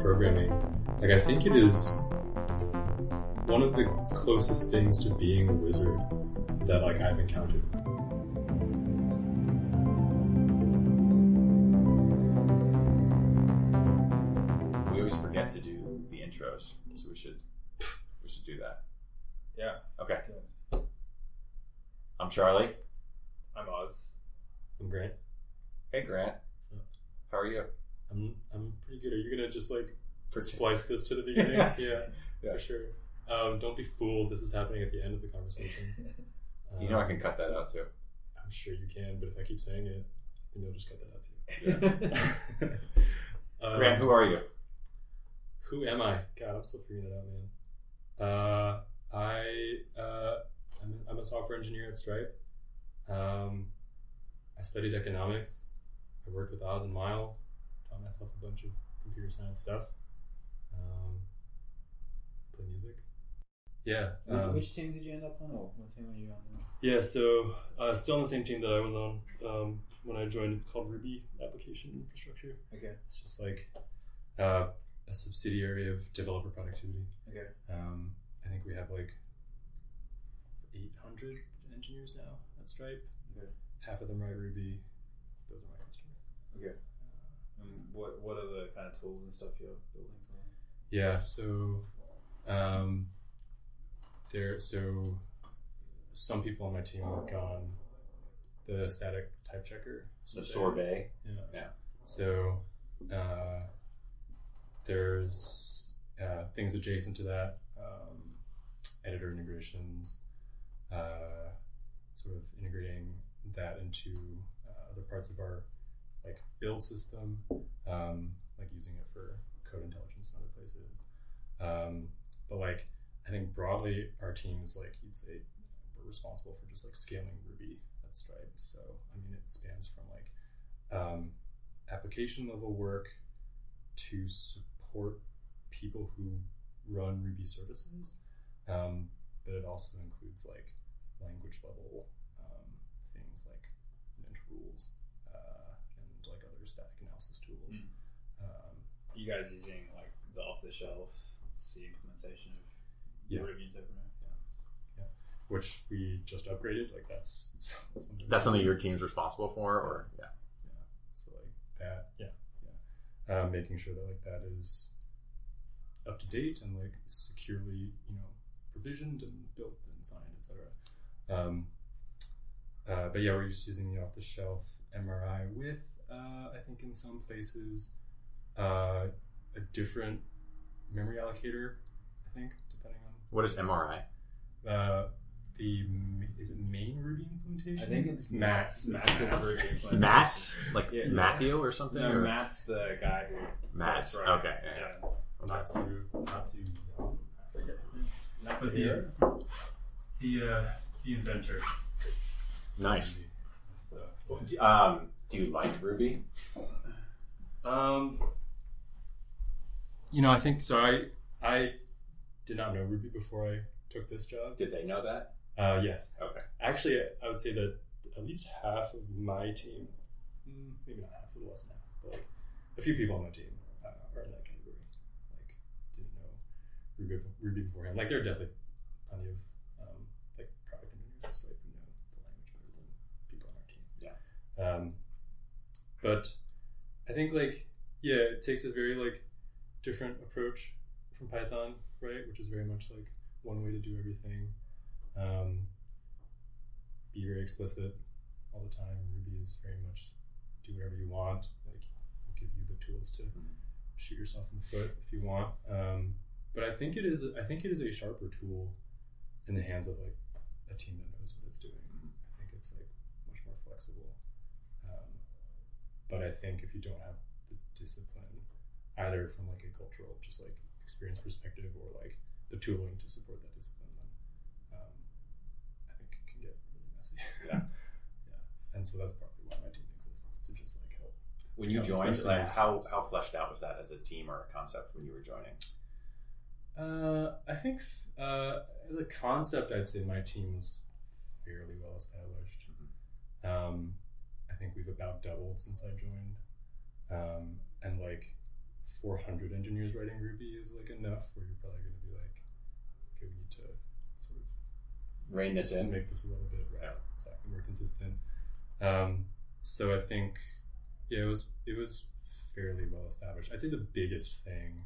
programming, like I think it is one of the closest things to being a wizard that like I've encountered. We always forget to do the intros, so we should we should do that. Yeah. Okay. I'm Charlie. I'm Oz. I'm Grant. Hey Grant. How are you? I'm I'm pretty good. Are you gonna just like splice this to the beginning? yeah, Yeah. for sure. Um, don't be fooled. This is happening at the end of the conversation. You know I Um, can cut that out too. I'm sure you can, but if I keep saying it, then you'll just cut that out too. Um, Grant, who are you? Who am I? God, I'm still figuring that out, man. Uh, I uh, I'm, I'm a software engineer at Stripe. Um, I studied economics. I worked with Oz and Miles. Taught myself a bunch of computer science stuff. Um, play music. Yeah. Which, um, which team did you end up on, or what team were you on? yeah, so uh, still on the same team that I was on um, when I joined. It's called Ruby Application Infrastructure. Okay. It's just like uh, a subsidiary of developer productivity. Okay. Um, I think we have like 800 engineers now at Stripe. Okay. Half of them write Ruby. Those are my customers. Okay. What What are the kind of tools and stuff you're building for? Yeah, so um, there. So some people on my team work on the static type checker. The Sorbet. Yeah. Yeah. So uh, there's uh, things adjacent to that, um, editor integrations, uh, sort of integrating that into uh, other parts of our like build system, um, like using it for code intelligence and other places. Um, but like I think broadly our team is like you'd say we're responsible for just like scaling Ruby at Stripe. So I mean it spans from like um, application level work to support people who run Ruby services, um, but it also includes like language level um, things like lint rules uh, and like other static analysis tools. Mm. Um, you guys using like the off the shelf C implementation of Yeah. Ruby interpreter? Yeah which we just upgraded. Like that's something That's something your team's responsible for, or yeah. yeah. So like that, yeah, yeah. Um, making sure that like that is up to date and like securely, you know, provisioned and built and signed, etc. Um, uh, but yeah, we're just using the off-the-shelf MRI with, uh, I think, in some places, uh, a different memory allocator. I think, depending on What is MRI? uh, the is it main Ruby implementation? I think it's Matt's. Matt's, It's Matt's Matt's. Ruby implementation. Matt, like Yeah. Matthew or something. No, or? Matt's the guy who Matt. first Okay. yeah. Yeah. Natsu, Natsu, I forget his name. Not But the the, the, uh, the inventor. Nice. So, Um, do you like Ruby? um, you know, I think so. I I did not know Ruby before I took this job. Did they know that? Uh, yes, Okay. actually, I would say that at least half of my team, mm, maybe not half, less than half, but like a few people on my team uh, are in that category. Like, didn't know Ruby, Ruby beforehand. Like, there are definitely plenty of um, like product engineers at Stripe who know the language better than people on our team. Yeah. Um, but I think like yeah, it takes a very like different approach from Python, right? Which is very much like one way to do everything. Um, be very explicit all the time. Ruby is very much do whatever you want. Like, will give you the tools to shoot yourself in the foot if you want. Um, but I think it is. I think it is a sharper tool in the hands of like a team that knows what it's doing. I think it's like much more flexible. Um, but I think if you don't have the discipline, either from like a cultural, just like experience perspective, or like the tooling to support that discipline, then um, I think it can get really messy. Yeah. yeah. And so that's probably why my team exists is to just like help. When you joined, like how how fleshed out was that as a team or a concept when you were joining? Uh, I think uh, as a concept, I'd say my team was fairly well established. Um, I think we've about doubled since I joined, um, and like 400 engineers writing Ruby is like enough, where you're probably going to be like, okay, we need to sort of Rein this in. make this a little bit right, exactly more consistent. Um, so I think, yeah, it was it was fairly well established. I'd say the biggest thing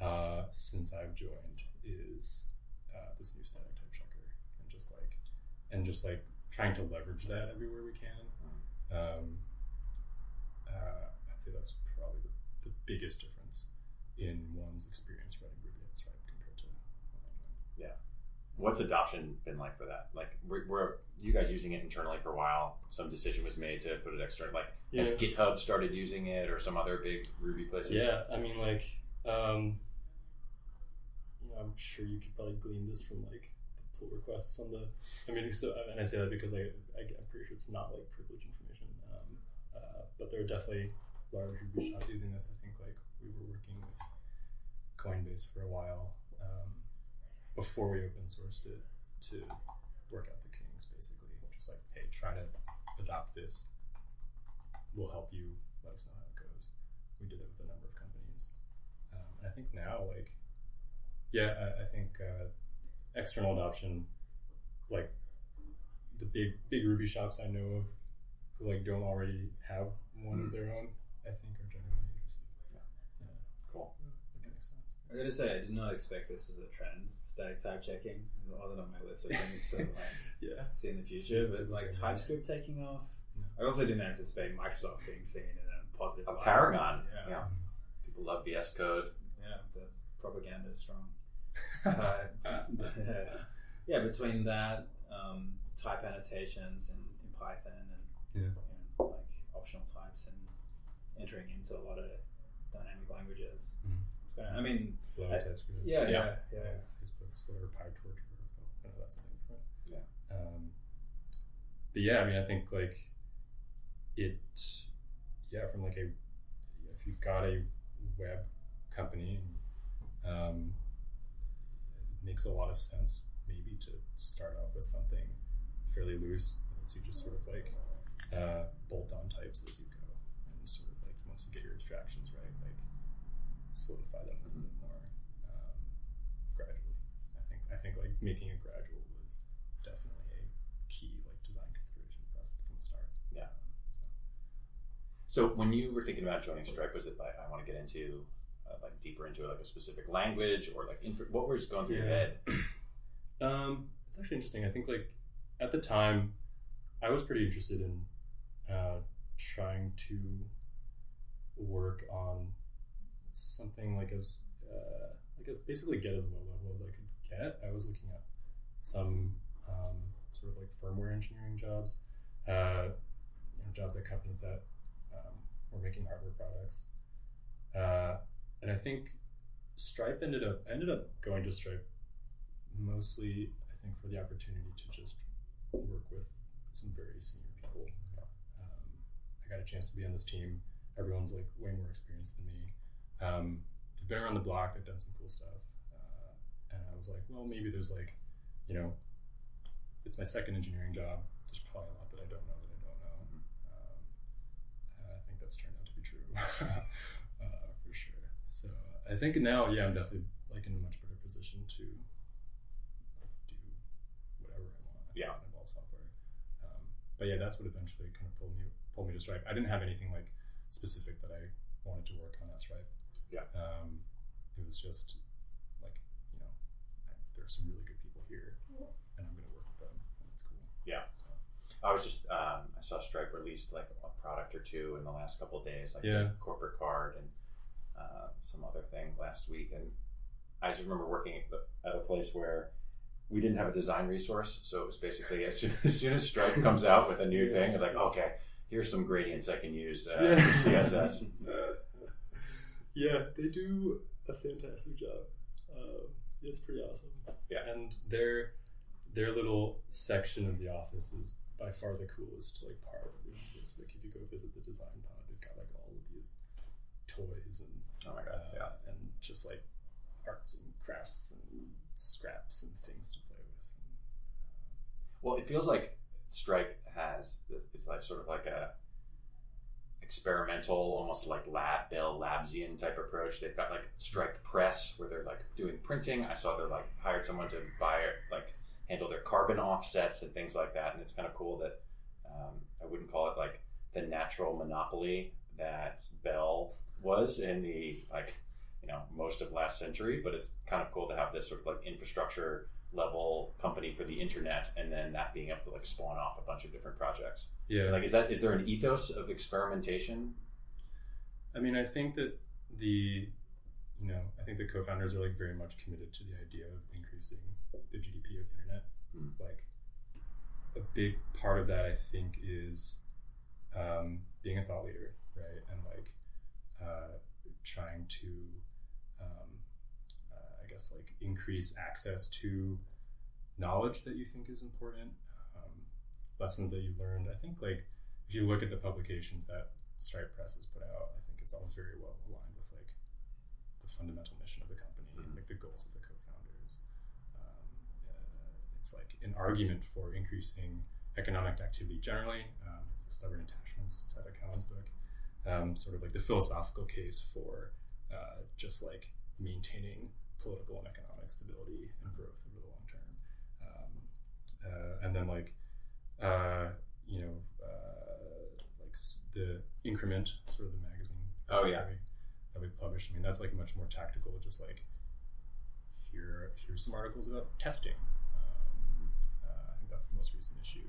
uh, since I've joined is uh, this new static type checker, and just like and just like trying to leverage that everywhere we can. Um, uh, I'd say that's probably the, the biggest difference in one's experience writing Ruby at Stripe compared to when I joined. What's adoption been like for that? Like, were, were you guys using it internally for a while? Some decision was made to put it external. Like, has GitHub started using it, or some other big Ruby places? Yeah, I mean, like, um, you know, I'm sure you could probably glean this from like the pull requests on the. I mean, so and I say that because I, I I'm pretty sure it's not like privileged information, but there are definitely large Ruby shops using this. I think like we were working with Coinbase for a while um, before we open sourced it to work out the kinks, basically, just like, hey, try to adopt this. We'll help you. Let us know how it goes we did it with a number of companies. Um, and I think now, like, yeah, I, I think uh, external adoption, like the big big Ruby shops I know of, who like don't already have one of their own, I think are generally interesting. Yeah. yeah, Cool. that makes sense. I gotta say, I did not expect this as a trend. Static type checking it wasn't on my list of things to like Yeah, see in the future. But like TypeScript taking off, I also didn't anticipate Microsoft being seen in a positive. A light. paragon. Yeah. Yeah. People love VS Code. Yeah, the propaganda is strong. Uh, uh, yeah, between that, um, type annotations in, in Python and Yeah. You know, like optional types and entering into a lot of dynamic languages. Mhm. It's kinda- I mean, Flow I- TypeScript. yeah, yeah, Yeah. yeah. Facebook's whatever PyTorch or whatever it's called. I know that's something different. Yeah. Um, but yeah, I mean, I think like it, yeah, from like a if you've got a web company, um, it makes a lot of sense maybe to start off with something fairly loose. So you just sort of like uh, bolt on types as you go, and sort of like once you get your abstractions right, like solidify them a little bit more um, gradually. I think I think like making it gradual was definitely a key like design consideration for us from the start. Yeah. Um, so. So when you were thinking about joining Stripe, was it like I want to get into uh, like deeper into like a specific language or like inf- what was going through your head? Um, it's actually interesting. I think like at the time, I was pretty interested in uh, trying to work on something like as uh, like as basically get as low level as I could get. I was looking at some um, sort of like firmware engineering jobs, uh, you know, jobs at companies that um, were making hardware products, uh, and I think Stripe ended up ended up going to Stripe mostly I think for the opportunity to just work with some very senior people. Um, I got a chance to be on this team. Everyone's like way more experienced than me. Um, they've been around the block. They've done some cool stuff. Uh, and I was like, well, maybe there's like, you know, it's my second engineering job. There's probably a lot that I don't know that I don't know. Um, uh, I think that's turned out to be true uh, for sure. So I think now, yeah, I'm definitely like in a much better position to do whatever I want. Yeah. that involves software. Um, but yeah, that's what eventually kind of pulled me pulled me to Stripe. I didn't have anything like specific that I wanted to work on at Stripe. Yeah. Um, it was just like you know, I, there are some really good people here, and I'm going to work with them, and that's cool. Yeah. So, I was just um, I saw Stripe released like a product or two in the last couple of days, like Yeah. the corporate card and uh, some other thing last week, and I just remember working at, the, at a place where we didn't have a design resource, so it was basically as soon as, soon as Stripe comes out with a new thing, it's like okay, here's some gradients I can use uh, Yeah. for CSS. yeah, they do a fantastic job. Um, it's pretty awesome. Yeah. and their their little section of the office is by far the coolest like part of the office. Like if you go visit the design pod, they've got like all of these toys and Oh my god, uh, yeah. and just like arts and crafts and scraps and things to play with. Well, it feels like Stripe has it's like sort of like a experimental, almost like lab Bell Labsian type approach. They've got like Stripe press where they're like doing printing. I saw they're like hired someone to buy like handle their carbon offsets and things like that. And it's kind of cool that um, I wouldn't call it like the natural monopoly that Bell was in the like you know most of last century, but it's kind of cool to have this sort of like infrastructure level company for the internet and then that being able to like spawn off a bunch of different projects. Yeah. Like is that is there an ethos of experimentation? I mean, I think that the, you know, I think the co-founders are like very much committed to the idea of increasing the GDP of the internet. Hmm. Like, a big part of that, I think, is um, being a thought leader, right? And like uh, trying to, guess, like increase access to knowledge that you think is important, um, lessons that you learned. I think like if you look at the publications that Stripe Press has put out, I think it's all very well aligned with like the fundamental mission of the company and like the goals of the co-founders. Um, uh, it's like an argument for increasing economic activity generally. Um, it's a stubborn attachments, to Tyler Cowen's book. Um, sort of like the philosophical case for uh, just like maintaining political and economic stability and growth over the long term. Um, uh, and then like uh, you know uh, like the increment sort of the magazine Oh, yeah. that we, that we published i mean that's like much more tactical just like here here's some articles about testing um, uh, i think that's the most recent issue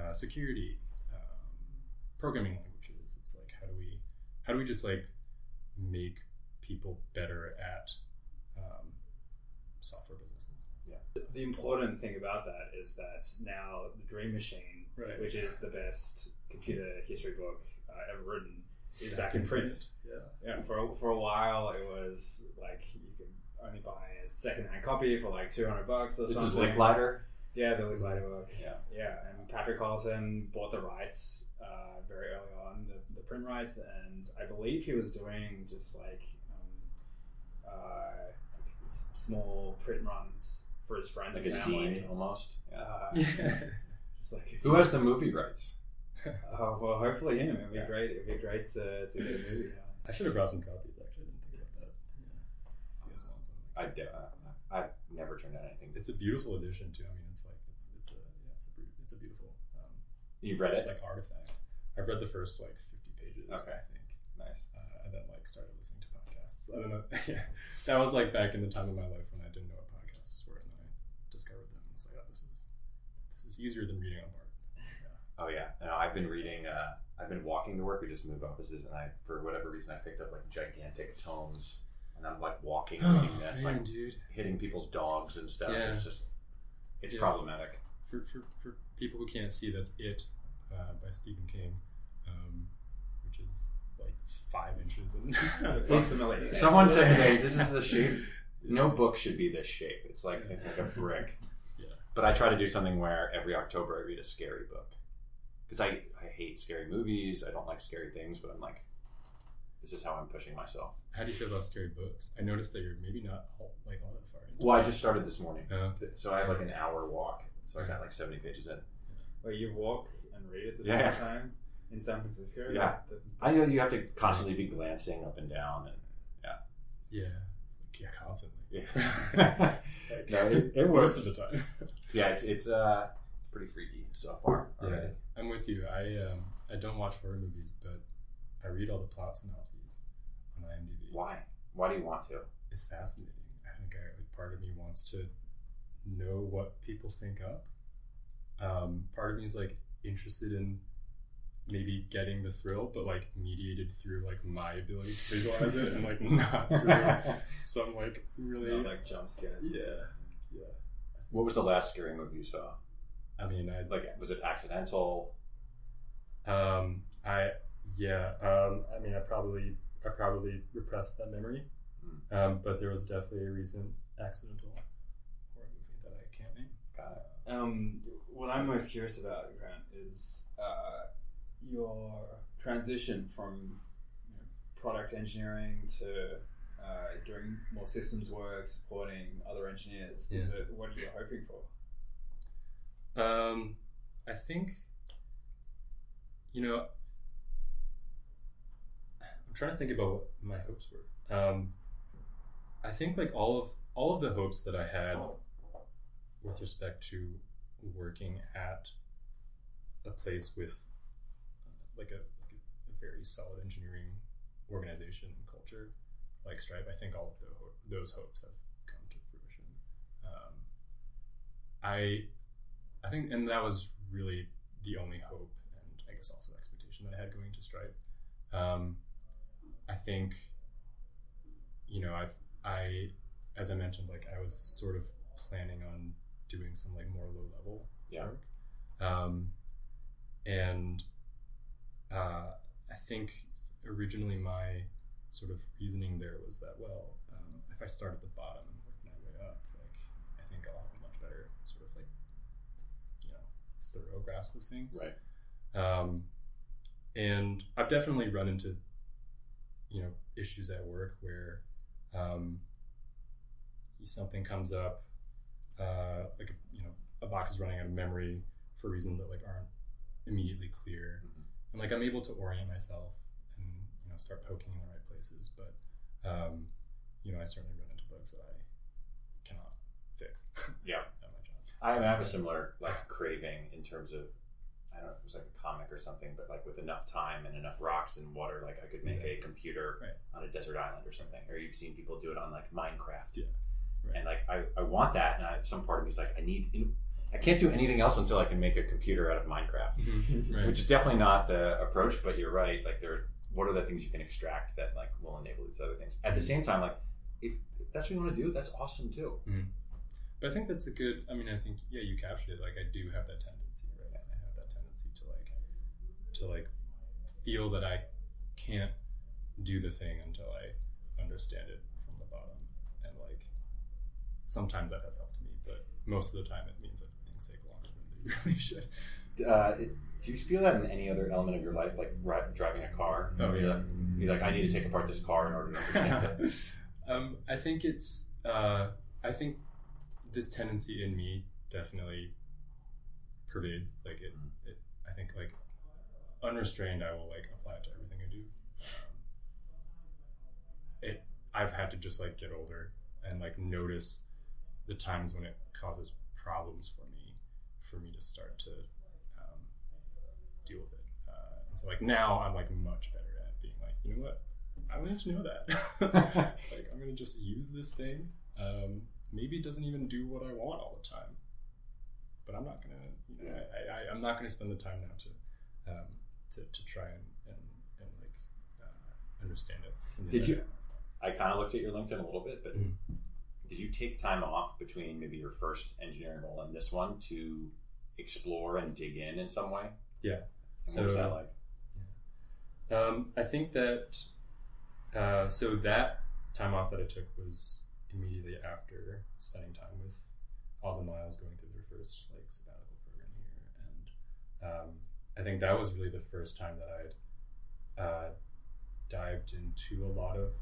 uh, security um, programming languages it's like how do we how do we just like make people better at um, software businesses Yeah. The important thing about that is that now the Dream Machine, Right. which is the best computer history book uh, ever written, is back in print. yeah Yeah, for a, for a while it was like you could only buy a secondhand copy for like two hundred bucks or This is something. Licklider. Yeah, the Licklider book. Yeah. yeah, and Patrick Collison bought the rights uh, very early on, the, the print rights, and I believe he was doing just like uh, small print runs for his friends Like a and family. zine almost. Uh, just like Who has the movie rights? Oh well, hopefully him. It'd be Yeah. great. It'd be great to, to get a movie out. i should have brought some copies actually i didn't think about that yeah if you guys want something I uh, I've never turned out anything. it's a beautiful edition too. I mean, it's like it's it's a yeah, it's a it's a beautiful um, You've read it? like artifact. I've read the first like fifty pages. Okay. I think, Nice. uh, and then like started listening to podcasts. I don't know. yeah, that was like back in the time of my life when I didn't know what podcasts were, and then I discovered them. and was like, oh, this is this is easier than reading on BART. Oh yeah. No, I've been reading. Uh, I've been walking to work. We just moved offices, and I, for whatever reason, I picked up like gigantic tomes, and I'm like walking, reading this, like dude. hitting people's dogs and stuff. Yeah. It's just, it's Yeah. problematic. For, for, for people who can't see, that's It uh, by Stephen King, um, which is like five inches. In Approximately. Someone said today, "This is the shape." No book should be this shape. It's like it's like a brick. Yeah. But I try to do something where every October I read a scary book because I I hate scary movies. I don't like scary things, but I'm like, this is how I'm pushing myself. How do you feel about scary books? I noticed that you're maybe not all, like all that far into. Well, I just started this morning, Uh, so I have like an hour walk. So I got like 70 pages in. Where you walk and read at the Yeah. same time in San Francisco. Yeah. The- I know you have to constantly be glancing up and down, and yeah, yeah, yeah, constantly. yeah, Like, No, it- it most works. of the time. yeah, it's it's uh pretty freaky so far. yeah, already. I'm with you. I um, I don't watch horror movies, but I read all the plot synopses on IMDb. Why? Why do you want to? It's fascinating. I think I, like, part of me wants to know what people think up. Um, part of me is like interested in maybe getting the thrill, but like mediated through like my ability to visualize it, and like not through some like really Not like jump scares. Yeah. yeah. What was the last scary movie you saw? I mean, I Like, was it accidental? Um, I yeah. Um, I mean, I probably I probably repressed that memory, Hmm. um, but there was definitely a recent accidental horror movie that I can't name. Got it. Um, what I'm most curious about, Grant, is uh, your transition from you know, product engineering to uh, doing more systems work, supporting other engineers. Is it what are you hoping for? Um, I think, you know, I'm trying to think about what my hopes were. Um, I think like all of all of the hopes that I had with respect to working at a place with like a, like a, very solid engineering organization and culture like Stripe, I think all of the ho- those hopes have come to fruition. Um, I I think, and that was really the only hope, and I guess also expectation that I had going to Stripe. Um, I think, you know, I've I, as I mentioned, like I was sort of planning on doing some like more low level Yeah. work, um, and uh, I think originally my sort of reasoning there was that well, um, if I start at the bottom and work my way up, like I think I'll have a much better sort of like you know thorough grasp of things. Right. Um, and I've definitely run into, you know, issues at work where um, something comes up, uh, like you know, a box is running out of memory for reasons that like aren't immediately clear, Mhm. And like I'm able to orient myself and you know start poking in the right places, but um, you know, I certainly run into bugs that I cannot fix. Yeah. at my job. I mean, I have a similar like craving in terms of I don't know if it was like a comic or something, but like with enough time and enough rocks and water, like I could make a computer Right. on a desert island or something. Or you've seen people do it on like Minecraft. Yeah. Right. And like I, I want that, and I, some part of me is like I need. I can't do anything else until I can make a computer out of Minecraft, Right. which is definitely not the approach. But you're right. Like there, what are the things you can extract that like will enable these other things? At the mm-hmm. same time, like if, if that's what you want to do, that's awesome too. Mm-hmm. But I think that's a good. I mean, I think yeah, you captured it. Like I do have that tendency, right? I have that tendency to like to like feel that I can't do the thing until I understand it from the bottom, and like sometimes that has helped me, but most of the time it means that things take longer than they really should. Uh, it- do you feel that in any other element of your life, like ri- driving a car? Oh, You're yeah. like, you're like, I need to take apart this car in order to understand it. um, I think it's. Uh, I think this tendency in me definitely pervades. Like it, it. I think like unrestrained, I will like apply it to everything I do. Um, it. I've had to just like get older and like notice the times when it causes problems for me, for me to start to um, deal with it. Uh, and so like now I'm like much better at being like, you know what, I don't need to know that. like I'm gonna just use this thing. Um, maybe it doesn't even do what I want all the time, but I'm not gonna, you know, I, I, I'm not gonna spend the time now to, um, to, to try and, and, and like uh, understand it. Did you- I kind of looked at your LinkedIn a little bit, but Mhm. did you take time off between maybe your first engineering role and this one to explore and dig in in some way? Yeah. And what So- that like? Um, I think that uh, so that time off that I took was immediately after spending time with Oz and Miles going through their first like sabbatical program here, and um, I think that was really the first time that I'd uh, dived into a lot of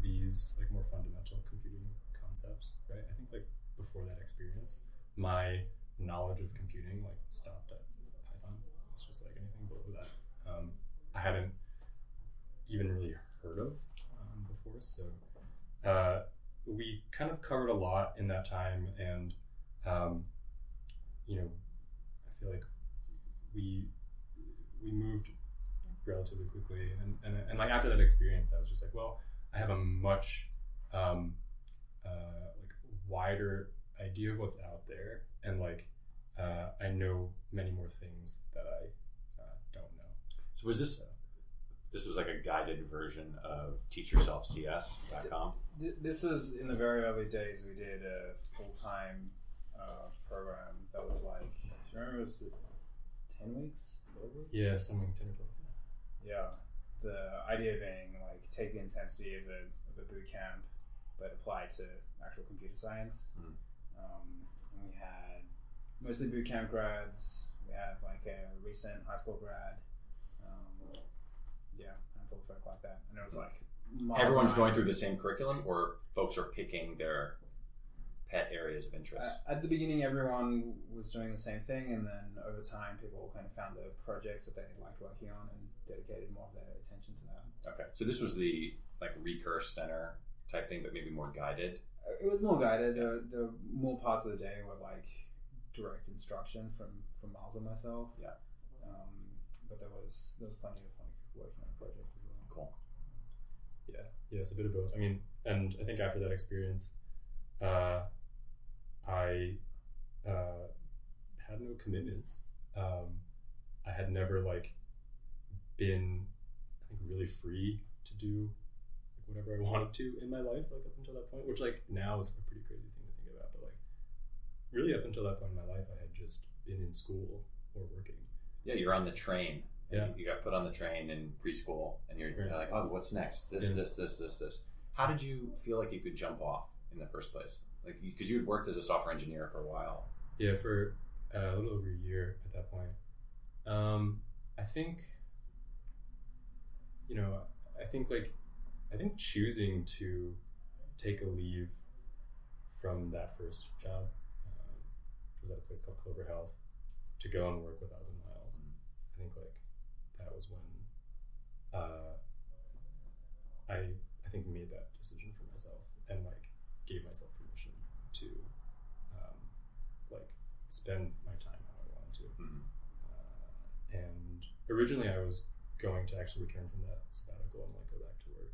these like more fundamental computing concepts. Right, I think like before that experience, my knowledge of computing like stopped at Python. It's just like anything below that. Um, I hadn't even really heard of um, before. So uh, we kind of covered a lot in that time, and um, you know, I feel like we we moved relatively quickly, and, and and like after that experience, I was just like, well, I have a much um, uh, like wider idea of what's out there, and like uh, I know many more things that I uh, don't know. So was this So, this was like a guided version of teachyourselfcs.com? Th- This was in the very early days. We did a full time uh, program that was like, do you remember, was 10 weeks? 12 weeks? yeah, something technical. Yeah. The idea being like take the intensity of a, of a boot camp, but apply it to actual computer science. Mhm. Um, and we had mostly boot camp grads. We had like a recent high school grad. Um, yeah, handful of folk like that. And it was like Everyone's going through the same curriculum, or folks are picking their pet areas of interest? Uh, at the beginning, everyone was doing the same thing, and then over time, people kind of found the projects that they liked working on and dedicated more of their attention to that. okay, so this was the like recurse center type thing, but maybe more guided. It was more guided. The, the more parts of the day were like direct instruction from from Miles and myself. Yeah. Um, but there was there was plenty of like working on a project as well. Cool. Yeah, yeah, it's a bit of both. I mean, and I think after that experience, uh, I uh, had no commitments. Um, I had never like been, I think, really free to do whatever I wanted to in my life, like up until that point. Which like now is a pretty crazy thing to think about, but like really up until that point in my life, I had just been in school or working. Yeah, you're on the train. Yeah. You, got put on the train in preschool, and you're, Right. like, oh, what's next? This, Yeah. this, this, this, this. How did you feel like you could jump off in the first place? Like, because you had worked as a software engineer for a while. Yeah, for uh, a little over a year at that point. Um, I think, you know, I think like, I think choosing to take a leave from that first job, um, which was at a place called Clover Health, to go and work with Oz and Miles. I think like that was when uh, I I think made that decision for myself and like gave myself permission to um, like spend my time how I wanted to. Mhm. Uh, and originally, I was going to actually return from that sabbatical and like go back to work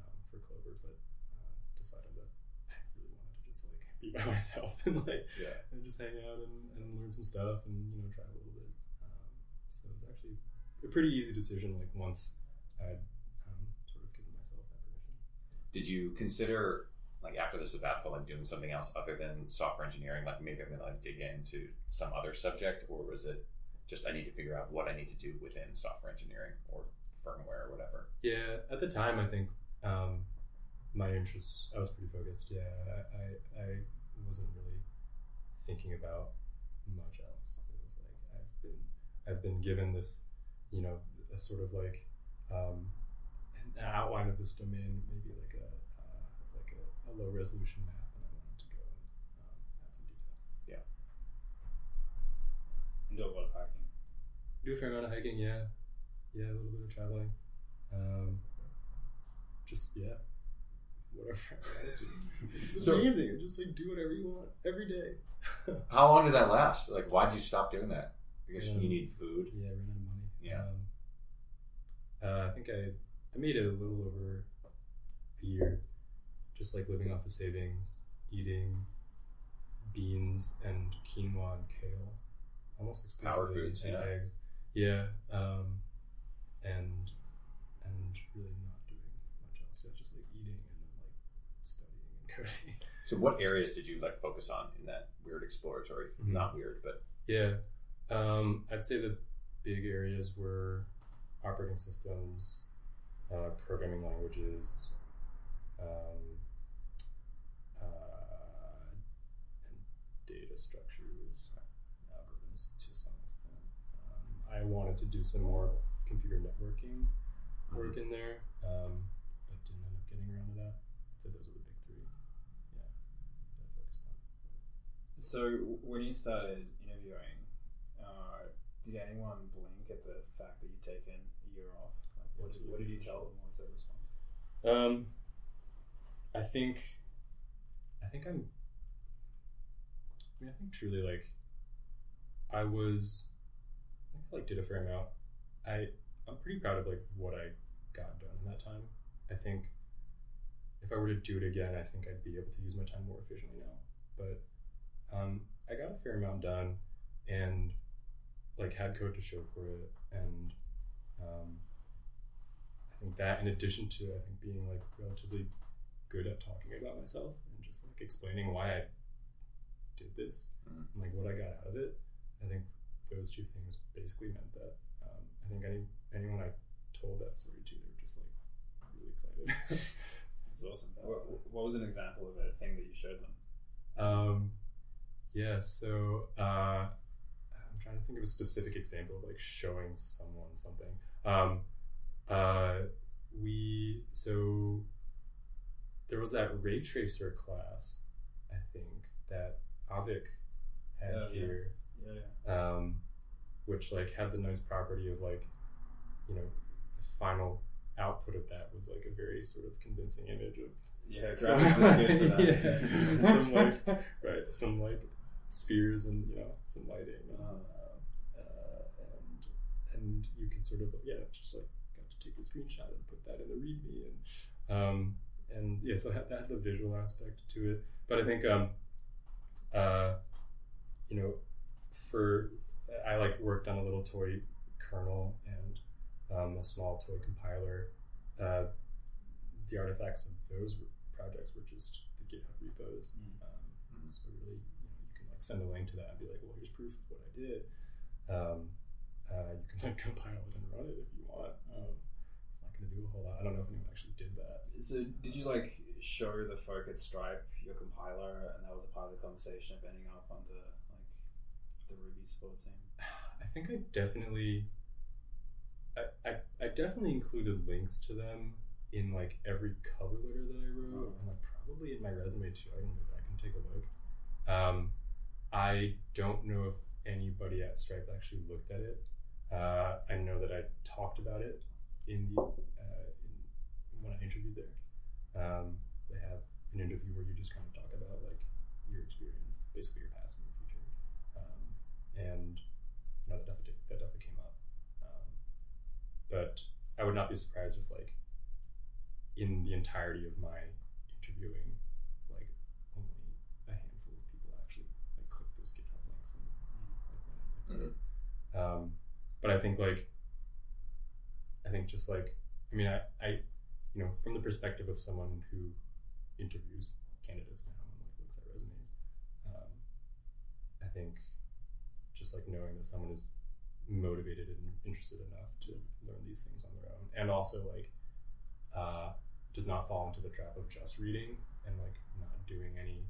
um, for Clover, but uh, decided that I really wanted to just like be by myself and like Yeah. and just hang out and, and learn some stuff and you know travel a little bit. Um, so it's actually a pretty easy decision. Like once I'd um, sort of given myself that permission. Did you consider, like, after the sabbatical, like doing something else other than software engineering? Like, maybe I'm going to like dig into some other subject, or was it just I need to figure out what I need to do within software engineering or firmware or whatever? Yeah, at the time, I think um, my interests. I was pretty focused. Yeah, I, I wasn't really thinking about much else. It was like I've been I've been given this, you know, a sort of like um, an outline of this domain, maybe like a uh, like a, a low resolution map, and I wanted to go and um, add some detail. Yeah, and do a lot of hiking. Do a fair amount of hiking, yeah, yeah, a little bit of traveling. Um, just yeah, whatever I wanted to. It's So- amazing. Just like do whatever you want every day. How long did that last? Like, why'd you stop doing that? Because Um, you need food. Yeah, I ran out of money. Yeah. Um, uh, I think I I made it a little over a year, just like living off of savings, eating beans and quinoa and kale, almost exclusively, Power foods, and yeah. eggs. Yeah, um, and and really not doing much else. Yeah, just like eating and then like coding. So, what areas did you like focus on in that weird exploratory? Mhm. Not weird, but Yeah, um, I'd say the big areas were operating systems, uh, programming languages, um, uh, and data structures, algorithms to some extent. Um, I wanted to do some more computer networking work in there, um, but didn't end up getting around to that. I'd say those are the big three. Yeah, that I focused on. So when you started interviewing, uh, did anyone blink at the fact that you'd taken a year off? Like, what, did, what did you tell them? What was their response? Um, I think, I think I'm. I mean, I think truly like, I was, I think I like did a fair amount. I I'm pretty proud of like what I got done in that time. I think if I were to do it again, I think I'd be able to use my time more efficiently now. But um, I got a fair amount done, and like had code to show for it, and um, I think that, in addition to I think being like relatively good at talking about myself and just like explaining why I did this Mhm. and like what I got out of it, I think those two things basically meant that. Um, I think any anyone I told that story to, they were just like really excited. That's awesome. What, what was an example of a thing that you showed them? Um, yeah, so uh, I'm trying to think of a specific example of like showing someone something. Um, uh, we so there was that ray tracer class, I think that Avik had Oh, yeah. here, Yeah, yeah. um, which like had the nice property of like, you know, the final output of that was like a very sort of convincing image of Yeah, some, graphics good for that. yeah, some like right, some like spheres and you know some lighting, and, uh, uh, and and you can sort of yeah, just like got to take a screenshot and put that in the README and um and yeah, so that had the visual aspect to it, but I think um uh you know for I like worked on a little toy kernel and um, a small toy compiler. Uh, the artifacts of those projects were just the GitHub repos. Mm. Um, so really, send a link to that and be like, "Well, here's proof of what I did." Um, uh, you can like compile it and run it if you want. Um, it's not going to do a whole lot. I don't know if anyone actually did that. So, did you like show the folk at Stripe your compiler, and that was a part of the conversation of ending up on the like the Ruby support team? I think I definitely, I, I, I definitely included links to them in like every cover letter that I wrote, Oh. and like probably in my resume too. I can go back and take a look. Um, I don't know if anybody at Stripe actually looked at it. Uh, I know that I talked about it in the uh, in, when I interviewed there. Um, they have an interview where you just kind of talk about like your experience, basically your past and your future, um, and you know, that definitely that definitely came up. Um, but I would not be surprised if like in the entirety of my interviewing, like only a handful of people actually like clicked those GitHub links and like went and looked at it. Um, but I think like I think just like I mean I, I you know from the perspective of someone who interviews candidates now and like looks at resumes, um, I think just like knowing that someone is motivated and interested enough to learn these things on their own and also like uh, does not fall into the trap of just reading and like not doing any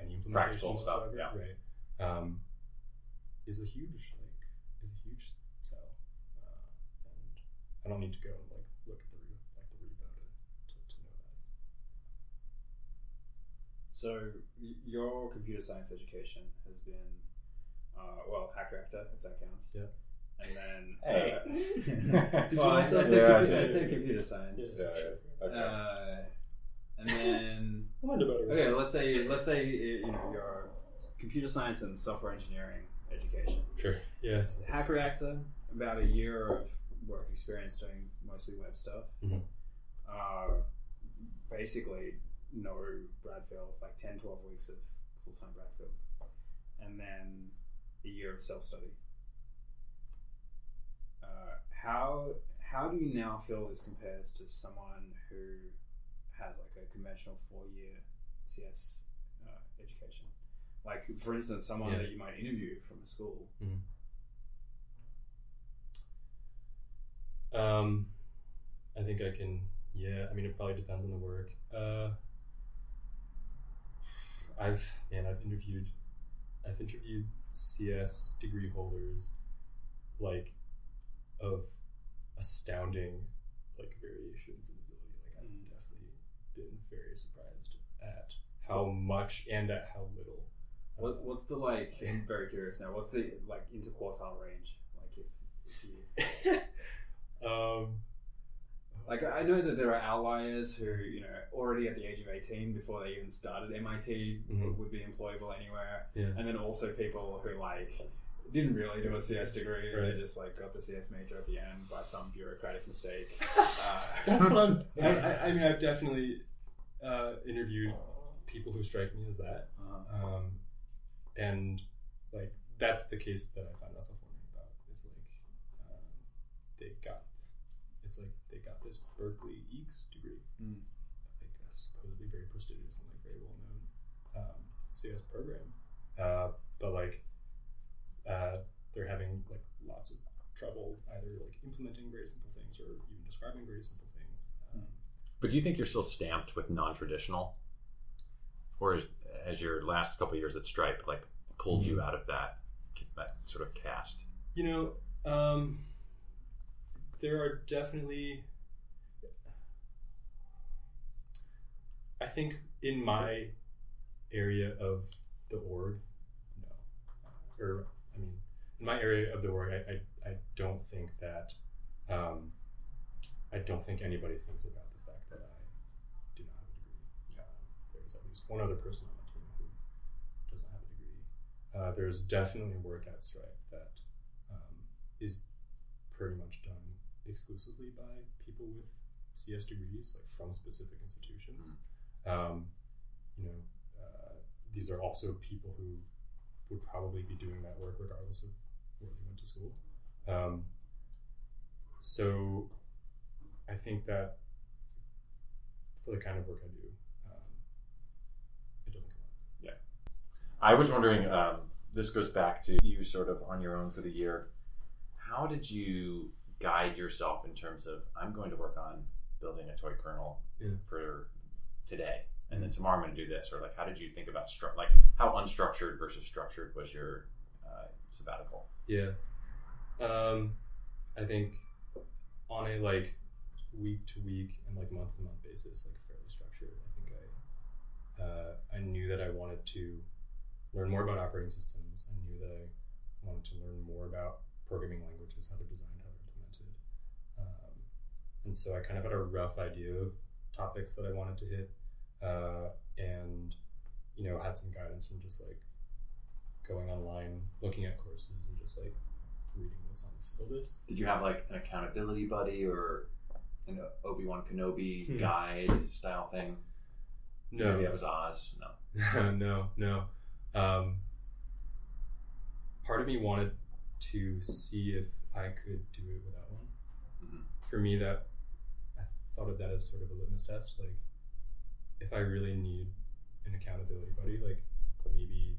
any implementation Practical stuff, whatsoever, yeah. right um, is a huge like is a huge sell uh, and I don't need to go and like look at the re- like the repo to, to, to know that So, your computer science education has been, uh, well, HackReactor, if that counts. Yeah. And then, Hey. uh, Did you well, I, I said, Yeah, I computer, I said computer science. Yeah, yeah. Okay. Uh, and then, I learned about it okay, let's say, let's say you know your computer science and software engineering education. sure yes HackReactor, about a year of work experience doing mostly web stuff. Mhm. Uh, basically, no Bradfield, like 10, 12 weeks of full time Bradfield. And then a year of self study. Uh, how, how do you now feel this compares to someone who has like a conventional four year CS uh, education? Like, for instance, someone Yeah. that you might interview from a school. Um, I think I can. Yeah, I mean, it probably depends on the work. Uh, I've man, I've interviewed, I've interviewed CS degree holders, like, of astounding, like variations in ability. Like I've Mm. definitely been very surprised at how much and at how little. What, what's the like? I'm very curious now. What's the like interquartile range? Like if, if you um, like, I know that there are outliers who you know already at the age of eighteen before they even started MIT Mhm. would be employable anywhere, yeah. and then also people who like didn't really do a CS degree. Right. They just like got the CS major at the end by some bureaucratic mistake. Uh, That's what I'm. I, I, mean, I've definitely uh, interviewed people who strike me as that, uh, um, and like that's the case that I find myself wondering about. Is like um, they got this. It's like they got this Berkeley EECS degree, Mm. like a supposedly very prestigious and like very well known um, CS program, uh, but like uh, they're having like lots of trouble either like implementing very simple things or even describing very simple things. Um, But do you think you're still stamped with non-traditional, or is, has your last couple years at Stripe like pulled you out of that that sort of cast? You know, um, there are definitely. I think in my area of the org, no. Or I mean, in my area of the org, I I, I don't think that. Um, I don't think anybody thinks about the fact that I do not have a degree. Um, there's at least one other person on my team who doesn't have a degree. Uh, there's definitely work at Stripe that um, is pretty much done exclusively by people with CS degrees, like from specific institutions. Um, you know, uh, these are also people who would probably be doing that work regardless of where they went to school. Um, so I think that for the kind of work I do, um, it doesn't come up. I was wondering. Um, this goes back to you, sort of on your own for the year. How did you guide yourself in terms of I'm going to work on building a toy kernel Yeah. for today, and then tomorrow I'm going to do this, or like how did you think about stru- like how unstructured versus structured was your uh, sabbatical? Yeah. Um, I think on a like week to week and like month to month basis, like fairly structured. I think I uh, I knew that I wanted to learn more about operating systems. I knew that I wanted to learn more about programming languages, how they're designed, how they're implemented. Um, and so I kind of had a rough idea of topics that I wanted to hit, uh, and you know had some guidance from just like going online, looking at courses, and just like reading what's on the syllabus. Did you have like an accountability buddy or an Obi Wan Kenobi Hmm. guide style thing? No, Maybe that was Oz. No. no, no. Um, part of me wanted to see if I could do it without one. Mhm. For me, that I thought of that as sort of a litmus test. Like, if I really need an accountability buddy, like maybe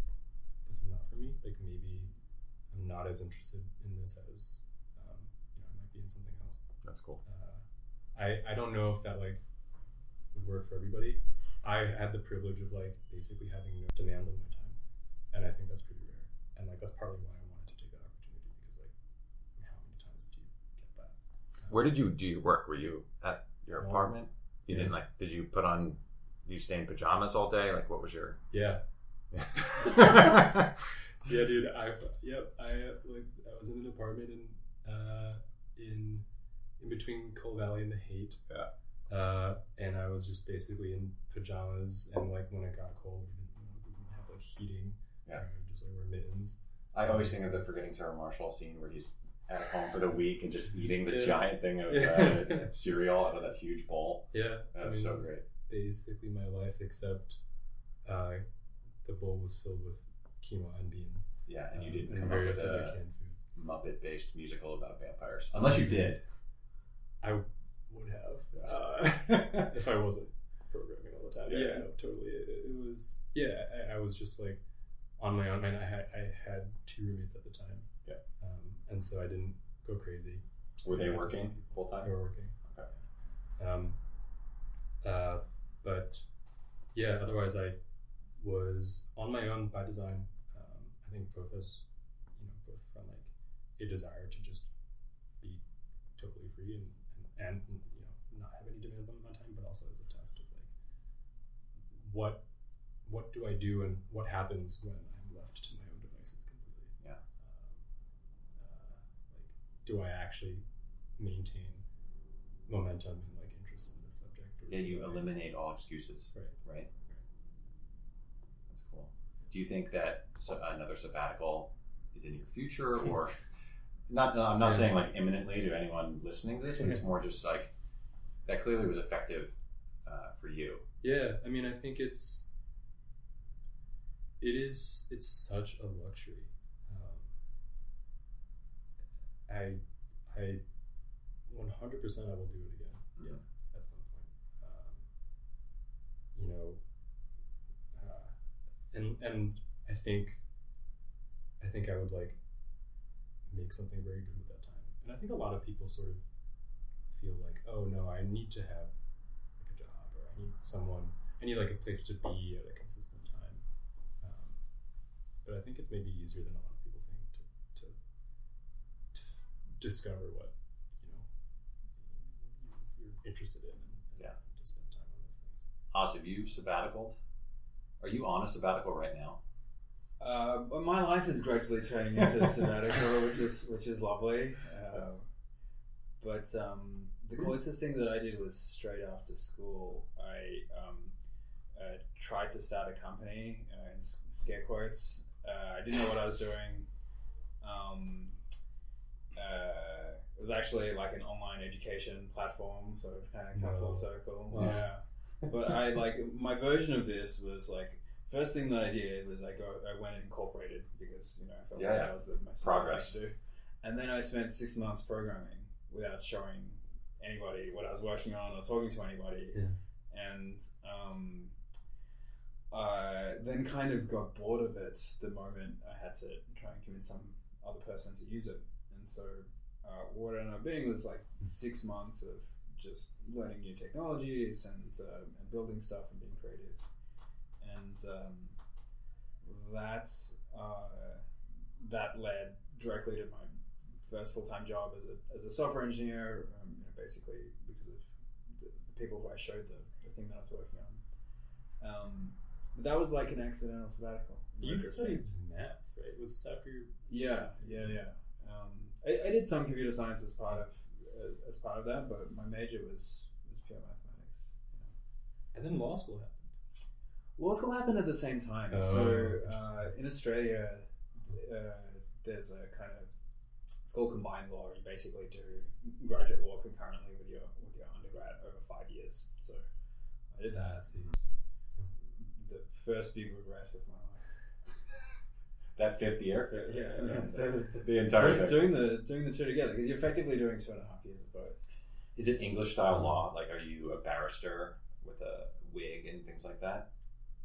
this is not for me. Like maybe I'm not as interested in this as um, you know I might be in something else. That's cool. uh, I I don't know if that like would work for everybody. I had the privilege of like basically having no demands on my time, and I think that's pretty rare. And like that's partly why I wanted to take that opportunity because like how many times do you get that? Uh, Where did you do your work? Were you at your Um, apartment? You yeah. didn't like? Did you put on? Did you stay in pajamas all day? Like, what was your? Yeah, yeah, dude. I've yep. I like I was in an apartment in uh in in between Cole Valley and the Haight. Yeah. Uh, and I was just basically in pajamas, and like when it got cold, we we didn't have like heating. Yeah. I just like wear mittens. I always think of the Forgetting Sarah Marshall scene where he's at home for the week and just eating the Yeah. giant thing of uh, cereal out of that huge bowl. Yeah, That's I mean, so it's great. Basically, my life, except uh, the bowl was filled with quinoa and beans. Yeah, and you um, didn't come up with a. Muppet-based musical about vampires, unless you did. I would have uh, if I wasn't programming all the time. Yeah. Yeah, no, totally. It, it was yeah. I, I was just like on my own. And I had I had two roommates at the time. Yeah. um, and so I didn't go crazy. Were they working full time? They were working. Okay. Um, uh, but yeah, otherwise I was on my own by design. Um, I think both as you know, both from like a desire to just be totally free and, and, and you know not have any demands on my time, but also as a test of like what what do I do and what happens when I'm left to my own devices completely. Yeah. Um, uh, like, do I actually maintain momentum and like interest in this subject? or Yeah, you eliminate all excuses, Right. right? That's cool. Do you think that another sabbatical is in your future, or not? No, I'm not Yeah. saying like imminently to anyone listening to this, but it's more just like that. Clearly, was effective uh, for you. Yeah, I mean, I think it's it is it's such a luxury. Um, I I one hundred percent I will do it again. Mhm. Yeah, at some point. Um, you know, uh, and and I think I think I would like make something very good with that time. And I think a lot of people sort of feel like, oh no, I need to have like a job or I need someone I need like a place to be at a consistent but I think it's maybe easier than a lot of people think to to, to f- discover what you know you- you're interested in and, and Yeah. to spend time on those things. Oz, have you sabbaticaled? Are you on a sabbatical right now? Uh, but my life is gradually turning into a sabbatical, which is which is lovely. Uh, but um, the closest thing that I did was straight after school. I um, uh, tried to start a company uh, in scare quotes. Uh, I didn't know what I was doing. Um, uh, it was actually like an online education platform, so it kind of come full circle. Wow. Yeah, but I like my version of this was like first thing that I did was I go I went and incorporated because you know I felt Yeah, like yeah. that was the most Progress. to do, and then I spent six months programming without showing anybody what I was working on or talking to anybody, Yeah. and um, Then kind of got bored of it the moment I had to try and convince some other person to use it, and so uh, what ended up being was like six months of just learning new technologies and, uh, and building stuff and being creative, and um, that uh, that led directly to my first full time job as a, as a software engineer, um, you know, basically because of the, the people who I showed the, the thing that I was working on. Um, but that was like an accidental sabbatical. You studied math, right? Was this after your Yeah, yeah, yeah. Um, I, I did some computer science as part of uh, as part of that, but my major was was pure mathematics. and then law school happened. Law school happened at the same time. Oh, so uh, in Australia, uh, there's a kind of it's called combined law. You basically do graduate law concurrently with your with your undergrad over five years. So I did Ah, I that. The first big regret of my life. That fifth year? Yeah, the, The entire doing, doing the doing the two together because you're effectively doing two and a half years of both. Is it English style law? Like, are you a barrister with a wig and things like that?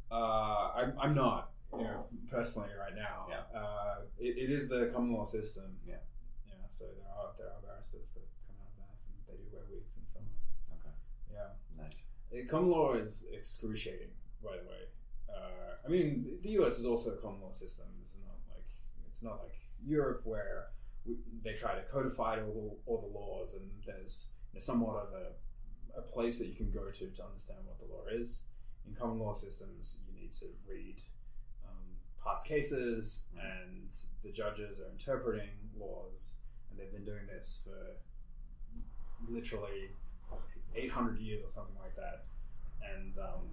Uh, I'm, I'm not, you know, personally right now. Yeah. Uh, it, it is the common law system. Yeah. Yeah. So there are there are barristers that come out of that, and they do wear wigs and so on. Okay. Yeah. Nice. Common law is excruciating, by the way. Uh, I mean, the- U.S. is also a common law system. It's not like it's not like Europe where we, they try to codify all the, all the laws, and there's you know, somewhat of a, a place that you can go to to understand what the law is. In common law systems, you need to read um, past cases, and the judges are interpreting laws, and they've been doing this for literally 800 years or something like that. And um,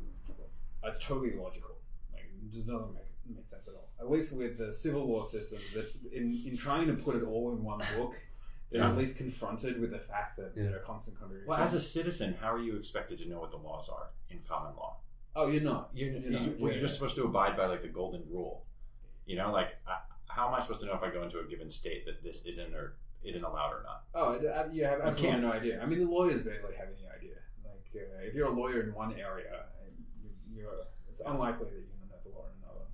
it's totally illogical. Like, it just doesn't make, make sense at all. At least with the civil law systems, that in, in trying to put it all in one book, they're Yeah. at least confronted with the fact that Yeah. there are constant contradictions. Well, as a citizen, how are you expected to know what the laws are in common law? oh, you're not. You're, You're you, not. well, Yeah, you're just supposed to abide by like the golden rule. You know, like I, how am I supposed to know if I go into a given state that this isn't or isn't allowed or not? Oh, uh, you have absolutely no idea. I mean, the lawyers barely have any idea. Like, uh, if you're a lawyer in one area, you, you're, it's unlikely that you're going to know the law in another.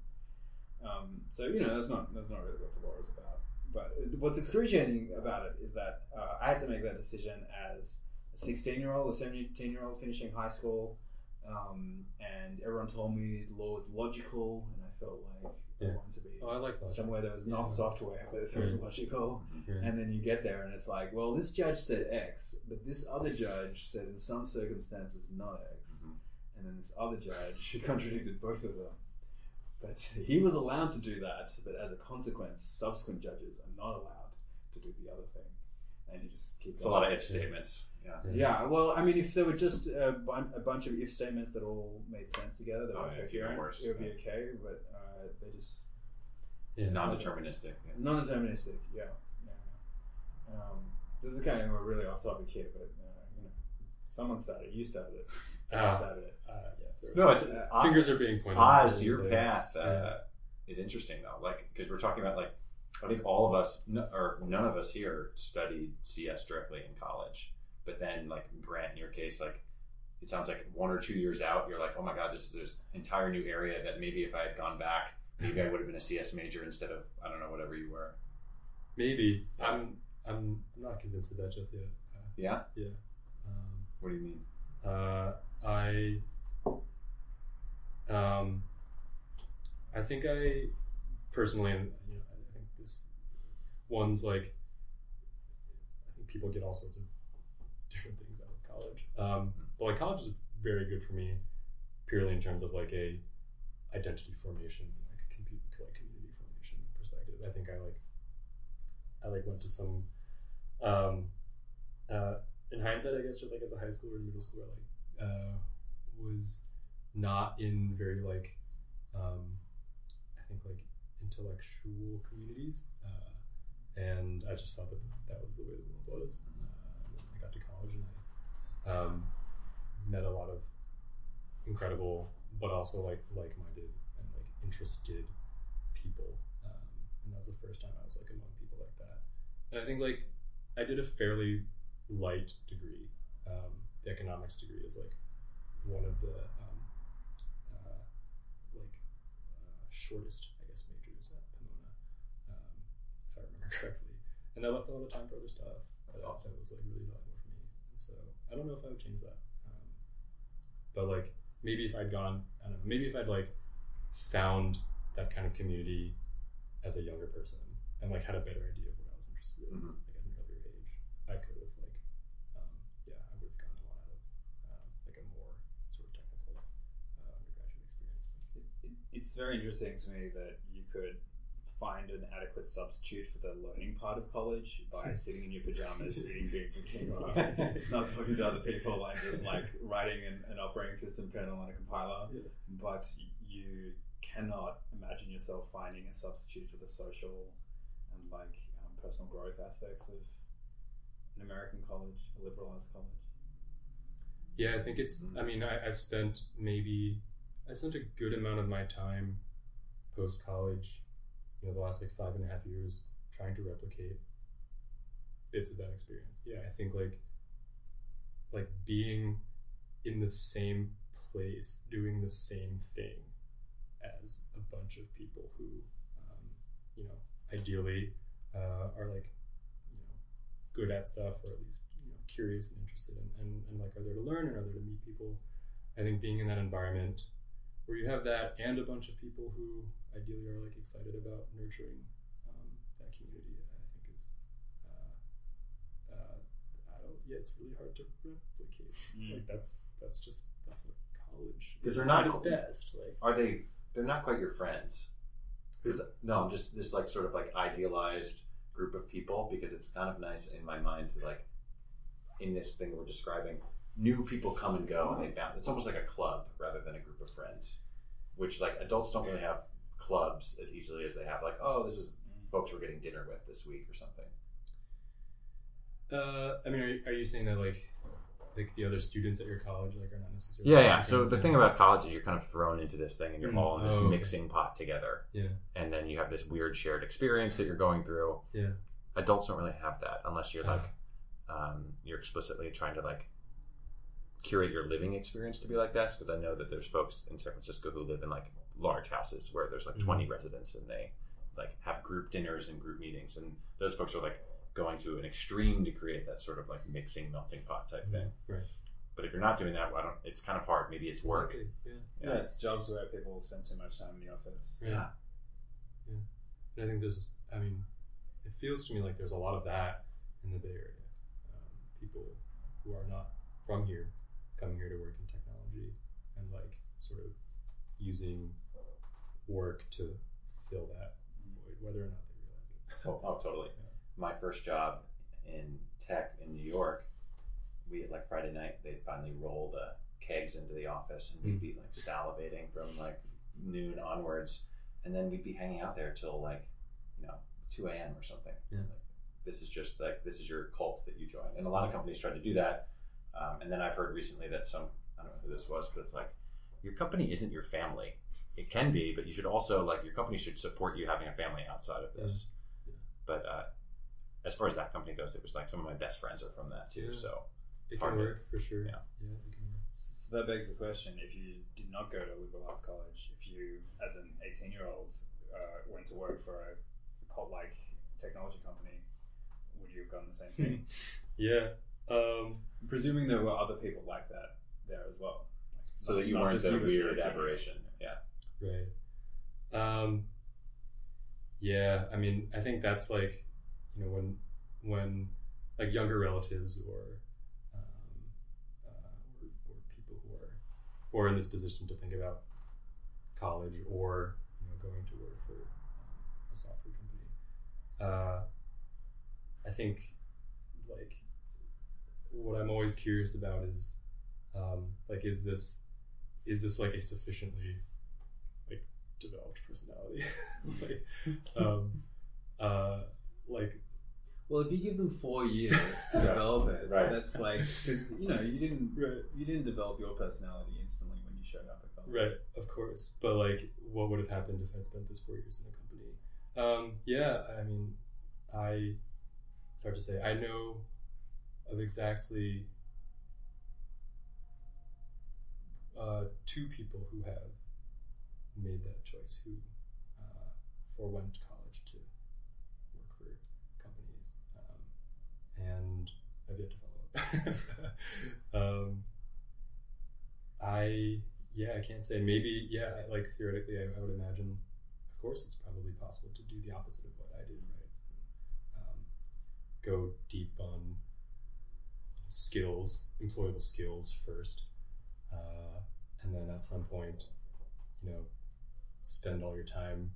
Um, so you know, that's not that's not really what the law is about. But what's excruciating about it is that uh, I had to make that decision as a 16 year old, a 17 year old finishing high school, um, and everyone told me the law was logical, and I felt like I Yeah. wanted to be Oh, I like that. somewhere that was not Yeah. software, but that was Yeah. logical. Yeah. And then you get there and it's like, well, this judge said X, but this other judge said in some circumstances not X. Mhm. And then this other judge contradicted both of them. But he was allowed to do that, but as a consequence, subsequent judges are not allowed to do the other thing. And you just keep It's a lot of if statements. Yeah. Yeah, well, I mean, if there were just a, bun- a bunch of if statements that all made sense together, that Oh, were yeah, coherent, worse, it would be okay. But uh, they just Yeah. Non-deterministic. Yeah. Non-deterministic, yeah. yeah. Um, this is kind of a really off-topic here, but uh, you know, someone started. You started it. I Ah. it. Uh, yeah. No, it's Uh, Oz, Fingers are being pointed. Oz at your me. path uh, Yeah. is interesting though. Like because we're talking about like I think all of us n- or none of us here studied CS directly in college, but then like Grant in your case, like it sounds like one or two years out, you're like, oh my god, this is this entire new area that maybe if I had gone back, maybe I would have been a CS major instead of I don't know whatever you were. Maybe. I'm. I'm. I'm not convinced of that just yet. Uh, Yeah. yeah. Um, What do you mean? I um, I think I personally, and you know, I think this one's like I think people get all sorts of different things out of college. Um, but like college is very good for me, purely in terms of like a identity formation, like a compu- like community formation perspective. I think I like I like went to some um, uh, in hindsight, I guess just like as a high school or middle school, I like uh, was not in very like um, I think like intellectual communities, uh, and I just thought that that was the way the world was. Uh, I got to college and I um, met a lot of incredible, but also like like-minded and like interested people, um, and that was the first time I was like among people like that. And I think like I did a fairly light degree. Um, the economics degree is like one of the um, uh, like uh, shortest, I guess, majors at Pomona, um, if I remember correctly. And I left a lot of time for other stuff. That's that, awesome. that was like really valuable for me. And so I don't know if I would change that. Um, but like maybe if I'd gone, I don't know, maybe if I'd like found that kind of community as a younger person and like had a better idea of what I was interested in, Mhm. like at an earlier age, I could have like, um, yeah, I would have gotten a lot out of um, like a more sort of technical uh, undergraduate experience. It, it, it's very interesting to me that you could find an adequate substitute for the learning part of college by sitting in your pajamas, eating beans and quinoa, not talking to other people, and just like writing an, an operating system kernel on a compiler. Yeah. But you cannot imagine yourself finding a substitute for the social and like um, personal growth aspects of an American college, a liberal arts college. Yeah, I think it's. I mean, I, I've spent maybe I spent a good amount of my time post college, you know, the last like five and a half years trying to replicate bits of that experience. Yeah, I think like like being in the same place doing the same thing as a bunch of people who, um, you know, ideally uh, are like, you know, good at stuff or at least you know curious and interested and, and, and like are there to learn and are there to meet people. I think being in that environment where you have that and a bunch of people who ideally are like excited about nurturing um, that community, I think is. Uh, uh, I don't. Yeah, it's really hard to replicate. Mm. Like that's that's just that's what college. 'Cause Because they're not at its co- best. Like Are they? They're not quite your friends. Because no, I'm just this like sort of like idealized group of people because it's kind of nice in my mind to like in this thing we're describing, new people come and go and they bounce. It's almost like a club rather than a group of friends, which like adults don't really have clubs as easily as they have like oh this is folks we're getting dinner with this week or something. Uh, I mean, are you, are you saying that like, like the other students at your college like are not necessarily? Yeah, yeah. So the thing about college is you're kind of thrown into this thing and you're Mm. all in this Oh, mixing pot together. Yeah. And then you have this weird shared experience that you're going through. Yeah. Adults don't really have that unless you're Ah. like, um, you're explicitly trying to like curate your living experience to be like this. Because I know that there's folks in San Francisco who live in like large houses where there's like Mhm. 20 residents and they like have group dinners and group meetings. And those folks are like going to an extreme to create that sort of like mixing melting pot type thing. Right. But if you're not doing that, well, I don't, it's kind of hard. Maybe it's work. Exactly. Yeah. Yeah, it's jobs where people spend too much time in the office. Yeah. Yeah. And I think there's, I mean, it feels to me like there's a lot of that in the Bay Area. Um, people who are not from here coming here to work in technology and like sort of using work to fill that void, whether or not they realize it. Oh, oh, totally. My first job in tech in New York, we had like Friday night, they'd finally roll the kegs into the office and we'd Mm. be like salivating from like noon onwards. And then we'd be hanging out there till like, you know, 2 a.m. or something. Yeah. Like, this is just like, this is your cult that you join. And a lot of companies try to do that. Um, and then I've heard recently that some, I don't know who this was, but it's like, your company isn't your family. It can be, but you should also like your company should support you having a family outside of this. Yeah. But uh, as far as that company goes, it was like some of my best friends are from that too. Yeah. So It It's can hard to- work for sure. yeah. Yeah, it can work. So that begs the question: If you did not go to liberal arts college, if you, as an eighteen-year-old, uh, went to work for a cult-like technology company, would you have done the same thing? Yeah. Um, Presuming there were other people like that there as well, Like, so not- that you weren't just the you weird 18. aberration. Yeah. Right. Um, yeah, I mean, I think that's like, you know, when when like younger relatives or um, uh, or, or people who are who are in this position to think about college or you know going to work for um, a software company. Uh, I think like what I'm always curious about is um, like is this is this like a sufficiently like developed personality like um, uh, like Well, if you give them four years to develop it, Right. that's like because you know you didn't right you didn't develop your personality instantly when you showed up at college. Right, of course. But like, what would have happened if I'd spent this four years in the company? Um, yeah, I mean, I. It's hard to say. I know of exactly uh, two people who have made that choice, who uh, forewent college to work for companies, um, and I've yet to follow up. um, I yeah, I can't say. Maybe yeah, like theoretically, I, I would imagine. Of course, it's probably possible to do the opposite of what I did, right? Um, go deep on skills, employable skills first, uh, and then at some point, you know, spend all your time.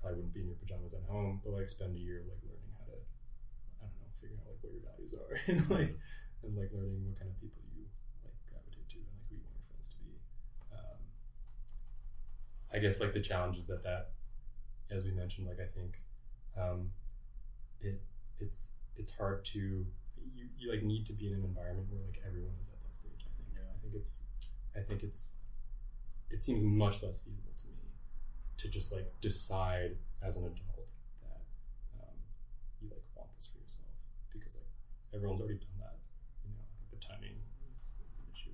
Probably wouldn't be in your pajamas at home, but like spend a year like learning how to, I don't know, figure out like what your values are, and like and like learning what kind of people you like gravitate to, and like who you want your friends to be. Um, I guess like the challenge is that that, as we mentioned, like I think, um, it it's it's hard to you, you like need to be in an environment where like everyone is at that stage. I think I think it's I think it's it seems much less feasible to me to just like decide as an adult that um, you like want this for yourself because like everyone's already done that. You know, the timing is, is an issue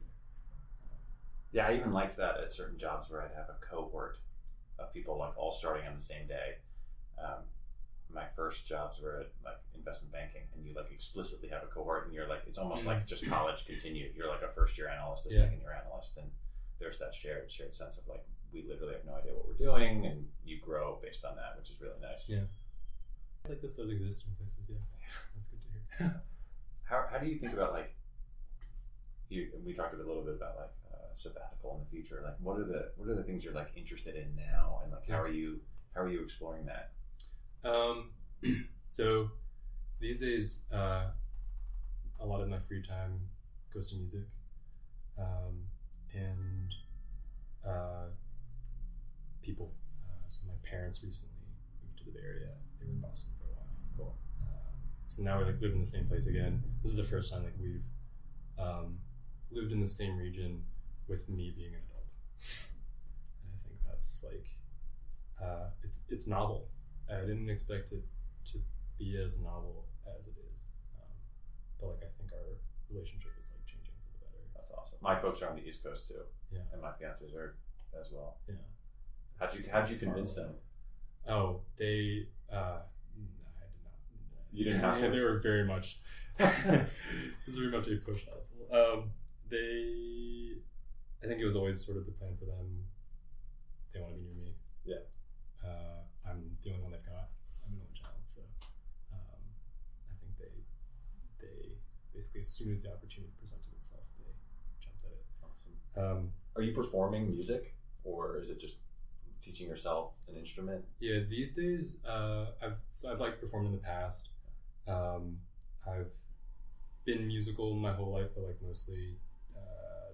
there. Yeah, I even liked that at certain jobs where I'd have a cohort of people like all starting on the same day. Um, my first jobs were at like investment banking, and you like explicitly have a cohort, and you're like it's almost like just college continued. You're like a first year analyst, a Yeah. second year analyst, and there's that shared shared sense of like we literally have no idea what we're doing, and you grow based on that, which is really nice. Yeah. It's like this does exist in places. Yeah, that's good to hear. How, how do you think about like you? We talked a little bit about like uh, sabbatical in the future. Like, what are the what are the things you're like interested in now, and like how are you how are you exploring that? Um, so these days, uh, a lot of my free time goes to music, um, and uh, people. Uh, so my parents recently moved to the Bay Area. They were in Boston for a while. Cool. Um, so now we like live in the same place again. This is the first time like we've um, lived in the same region with me being an adult, and I think that's like uh, it's it's novel. I didn't expect it to be as novel as it is, um, but like I think our relationship is like changing for the better. That's awesome. My folks are on the East Coast too, Yeah, and my fiance's are as well. yeah. How'd you how'd you convince them? Oh, they. Uh, no, I did not. You didn't have to? they were very much. it was very much a push. Um, they. I think it was always sort of the plan for them. They want to be near me. Yeah. Uh, I'm the only one they've got. I'm an only child, so um, I think they they basically as soon as the opportunity presented itself, they jumped at it. Awesome. Um, Are you performing music, or is it just teaching yourself an instrument? Yeah, these days, uh, I've so I've like performed in the past. Um, I've been musical my whole life, but like mostly uh,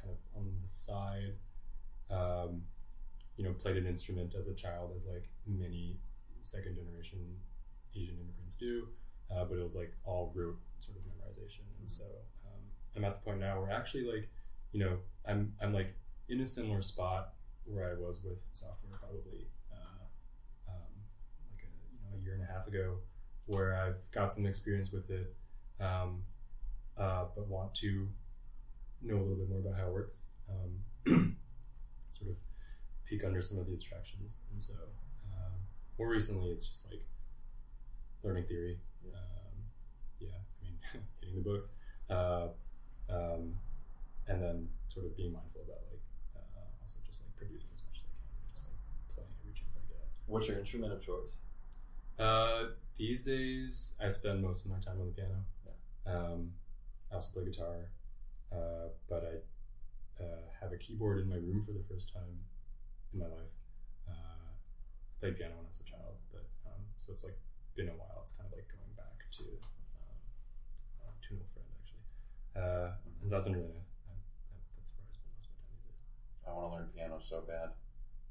kind of on the side. Um, you know, played an instrument as a child, as like many second generation Asian immigrants do, uh, but it was like all rote sort of memorization. And so um, I'm at the point now where actually like you know I'm I'm like in a similar spot where I was with software probably uh, um, like a, you know a year and a half ago, where I've got some experience with it, um, uh, but want to know a little bit more about how it works. Um, sort of peek under some of the abstractions, and so um, more recently, it's just like learning theory. Um, yeah, I mean, hitting the books, uh, um, and then sort of being mindful about like uh, also just like producing as much as I can, just like playing every chance I get. What's your instrument of choice? Uh, these days, I spend most of my time on the piano. Um, I also play guitar, uh, but I uh, have a keyboard in my room for the first time in my life. I played piano when I was a child, but um, so it's like been a while. It's kind of like going back to um, uh, to an old friend actually, uh, and so that's been really nice. I, that, that's where I spend most of my time days. I want to learn piano so bad.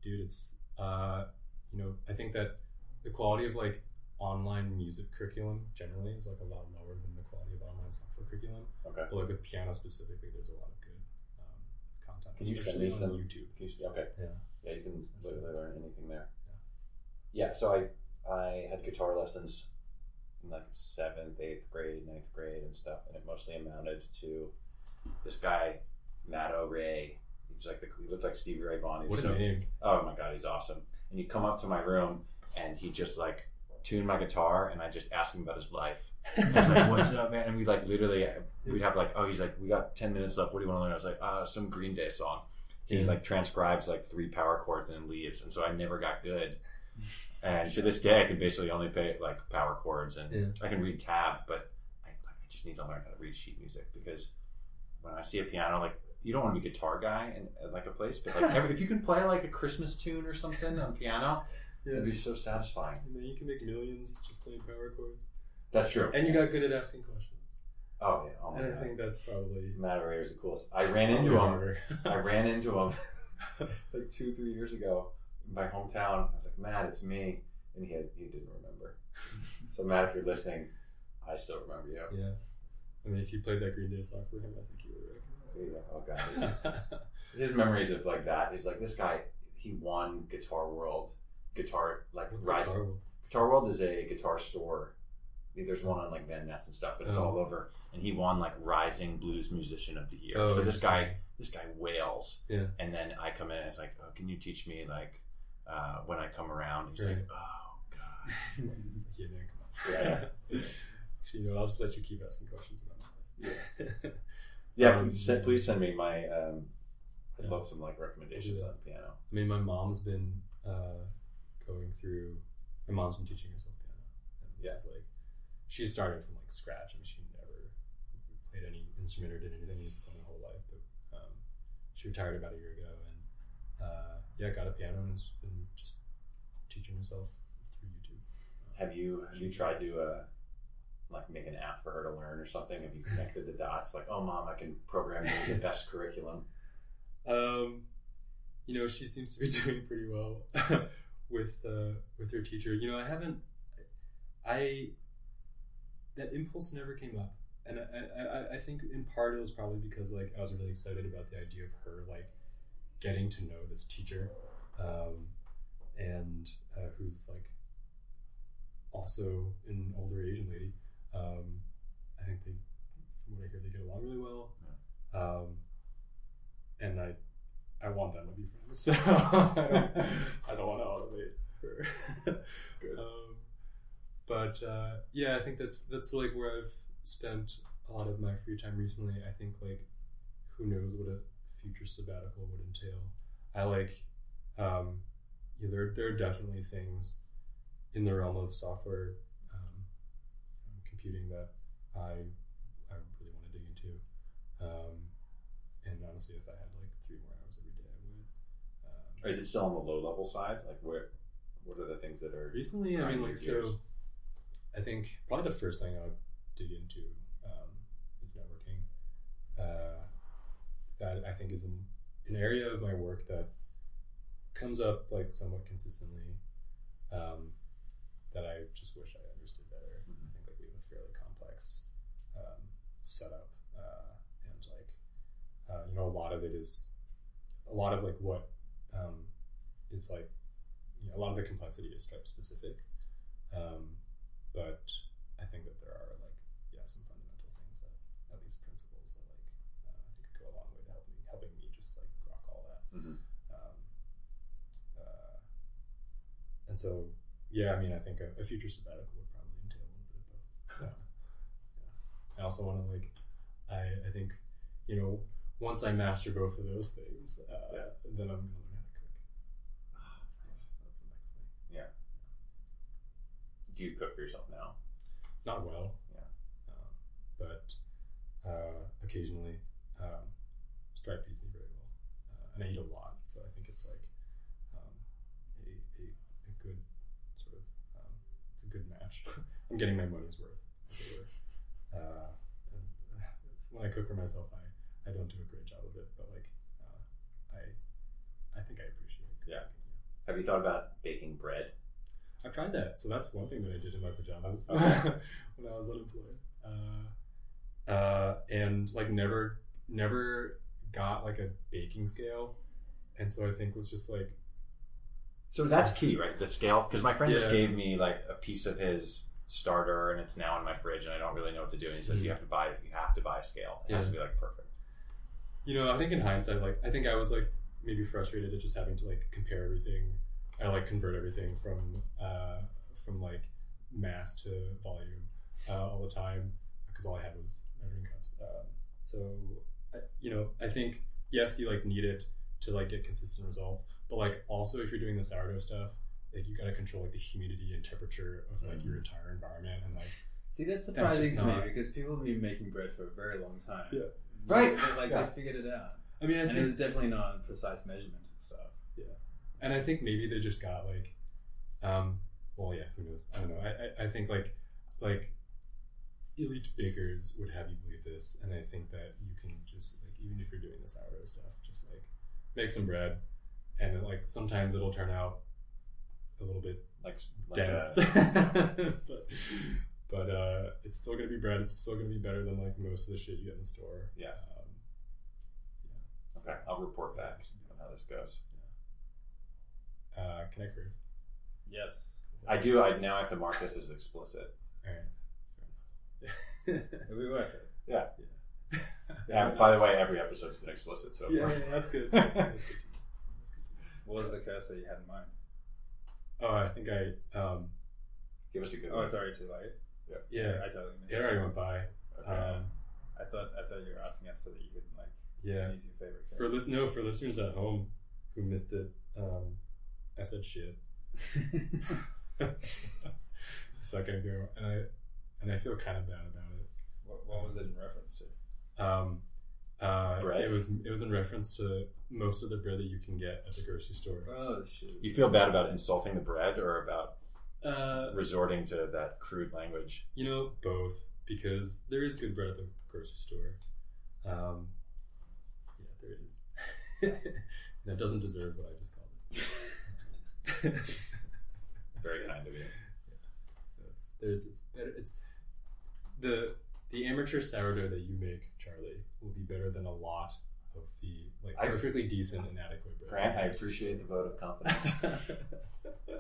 dude it's uh you know i think that the quality of like online music curriculum generally is like a lot lower than the quality of online software curriculum Okay. but like with piano specifically there's a lot of good content Can you send me on some- youtube you- Okay. yeah Yeah, you can literally learn anything there. Yeah. yeah. So I I had guitar lessons in like seventh, eighth grade, ninth grade, and stuff, and it mostly amounted to this guy Matt O'Ray. He was like the he looked like Stevie Ray Vaughan. He what a so name oh my god, he's awesome. And he'd come up to my room and he just like tuned my guitar, and I just asked him about his life. I was like, "What's up, man?" And we like literally we'd have like, "Oh, he's like, we got ten minutes left. What do you want to learn?" I was like, "Uh, some Green Day song." He like transcribes like three power chords and leaves, and so I never got good. And to this day, I can basically only play like power chords, and Yeah. I can read tab, but I, I just need to learn how to read sheet music because when I see a piano, like you don't want to be a guitar guy in at, like a place, but like every, if you can play like a Christmas tune or something on piano, yeah it'd be so satisfying. and then you can make millions just playing power chords That's true. and you got good at asking questions oh yeah, oh and i god, think that's probably Matt O'Reilly is the coolest. I ran into him. I ran into him like two, three years ago in my hometown. I was like, Matt, it's me, and he had, he didn't remember. so Matt, if you're listening, I still remember you. yeah i mean if you played that green day song for him i think you would recognize Yeah, Oh god, his, his memories of like that. He's like this guy. He won Guitar World, guitar like What's rising. Guitar World? Guitar World is a guitar store. There's one on like Van Ness and stuff, but it's Oh. all over. And he won like Rising Blues Musician of the Year. Oh, so this guy, this guy wails. Yeah. And then I come in and it's like, oh, can you teach me like uh, when I come around? He's Right. like, oh god. It's like, yeah, man, come on. Yeah. Actually, you know, I'll just let you keep asking questions about my life. Yeah, Um, please send, please send me my. Um, I'd Yeah. love some like recommendations on piano. I mean, my mom's been uh, going through. My mom's been teaching herself piano. And this Yeah. is like, she started from like scratch. I mean, she never played any instrument or did anything musical in her whole life. But um, she retired about a year ago, and uh, yeah, got a piano and has been just teaching herself through YouTube. Have you have you tried to uh, like make an app for her to learn or something? Have you connected the dots? Like, oh mom, I can program you the best curriculum. Um, you know, she seems to be doing pretty well with uh, with her teacher. You know, I haven't. I that impulse never came up, and I, I I think in part it was probably because like I was really excited about the idea of her like getting to know this teacher, um, and uh, who's like also an older Asian lady. Um, I think they, from what I hear, they get along really well. Um, and I, I want them to be friends. So I don't, I don't want to automate her. Good. Um, but uh, yeah, I think that's that's like where I've spent a lot of my free time recently. I think like, who knows what a future sabbatical would entail. I like, um, yeah, there there are definitely things in the realm of software um, computing that I I really want to dig into. Um, and honestly, if I had like three more hours every day, I would. Um, Or is it still on the low level side? Like, where what are the things that are? recently, I mean, like so. I think probably the first thing I would dig into um, is networking. Uh, that I think is an, an area of my work that comes up like somewhat consistently. Um, that I just wish I understood better. I think like we have a fairly complex um, setup, uh, and like uh, you know, a lot of it is a lot of like what um, is like you know, a lot of the complexity is Stripe specific. Um, but I think that there are like yeah some fundamental things that at least principles that like uh, I think go a long way to help me helping me just like rock all that. Mhm. Um, uh, and so yeah, I mean I think a, a future sabbatical would probably entail a little bit of both. So, yeah. I also want to like I I think you know once I master both of those things, uh, Yeah. then I'm gonna learn how to cook. Ah, that's nice. That's the next thing. Do you cook for yourself now? not well. Yeah. Um, but uh, occasionally, um, Stripe feeds me very well, uh, and I eat a lot, so I think it's like um, a, a, a good match. I'm getting my money's worth. as it were. Uh, when I cook for myself, I, I don't do a great job of it, but like uh, I I think I appreciate. it. Yeah. Have you thought about baking bread? I've tried that, so that's one thing that I did in my pajamas when I was unemployed, uh, uh, and like never, never got like a baking scale, and so I think was just like So that's key, right? The scale, because my friend just gave me like a piece of his starter, and it's now in my fridge, and I don't really know what to do. And he says Mhm. you have to buy, you have to buy a scale. It has to be like perfect. you know, I think in hindsight, like I think I was like maybe frustrated at just having to like compare everything. I like convert everything from uh, from like mass to volume uh, all the time because all I had was measuring cups. Um, so I, you know, I think yes, you like need it to like get consistent results, but like also if you're doing the sourdough stuff, like you got to control like the humidity and temperature of like your entire environment and like See, that's That's surprising just to not- me because people have been making bread for a very long time. Yeah. Right. But, like Yeah. they figured it out, I mean, I and it was definitely not precise measurement of stuff. And I think maybe they just got like, um, well, yeah, who knows? I don't know. I, I, I think like, like, elite bakers would have you believe this, and I think that you can just like, even if you're doing the sourdough stuff, just like make some bread, and then, like sometimes it'll turn out a little bit Like, like dense, but but uh, it's still gonna be bread. It's still gonna be better than like most of the shit you get in the store. Yeah. Um, yeah. okay, I'll report back on how this goes. Uh, can I curse? Yes. I do. I now have to mark this as explicit. All right. It'll be worth it. Yeah. Yeah. By the way, every episode's been explicit so yeah, far. yeah, that's good. That's good. That's good. What was the curse that you had in mind? Oh, I think I um Give us a good Oh, one. it's already too late. yeah Yeah. I totally missed it already went by. Okay. Um, I thought I thought you were asking us so that you could like yeah. use your favorite. Curse. For lis- no, for listeners at home who missed it, um, I said shit a second ago, and I and I feel kind of bad about it. what, what was it in reference to? Um, uh, Bread? It was it was in reference to most of the bread that you can get at the grocery store. Oh shoot! you feel bad about insulting the bread or about Uh, resorting to that crude language? You know, both because there is good bread at the grocery store. Um, yeah, there is, and it doesn't deserve what I just called it. Very kind of you. so it's there's it's better. It's the the amateur sourdough that you make, Charlie, will be better than a lot of the like I- perfectly decent and adequate bread. Grant, I appreciate the vote of confidence.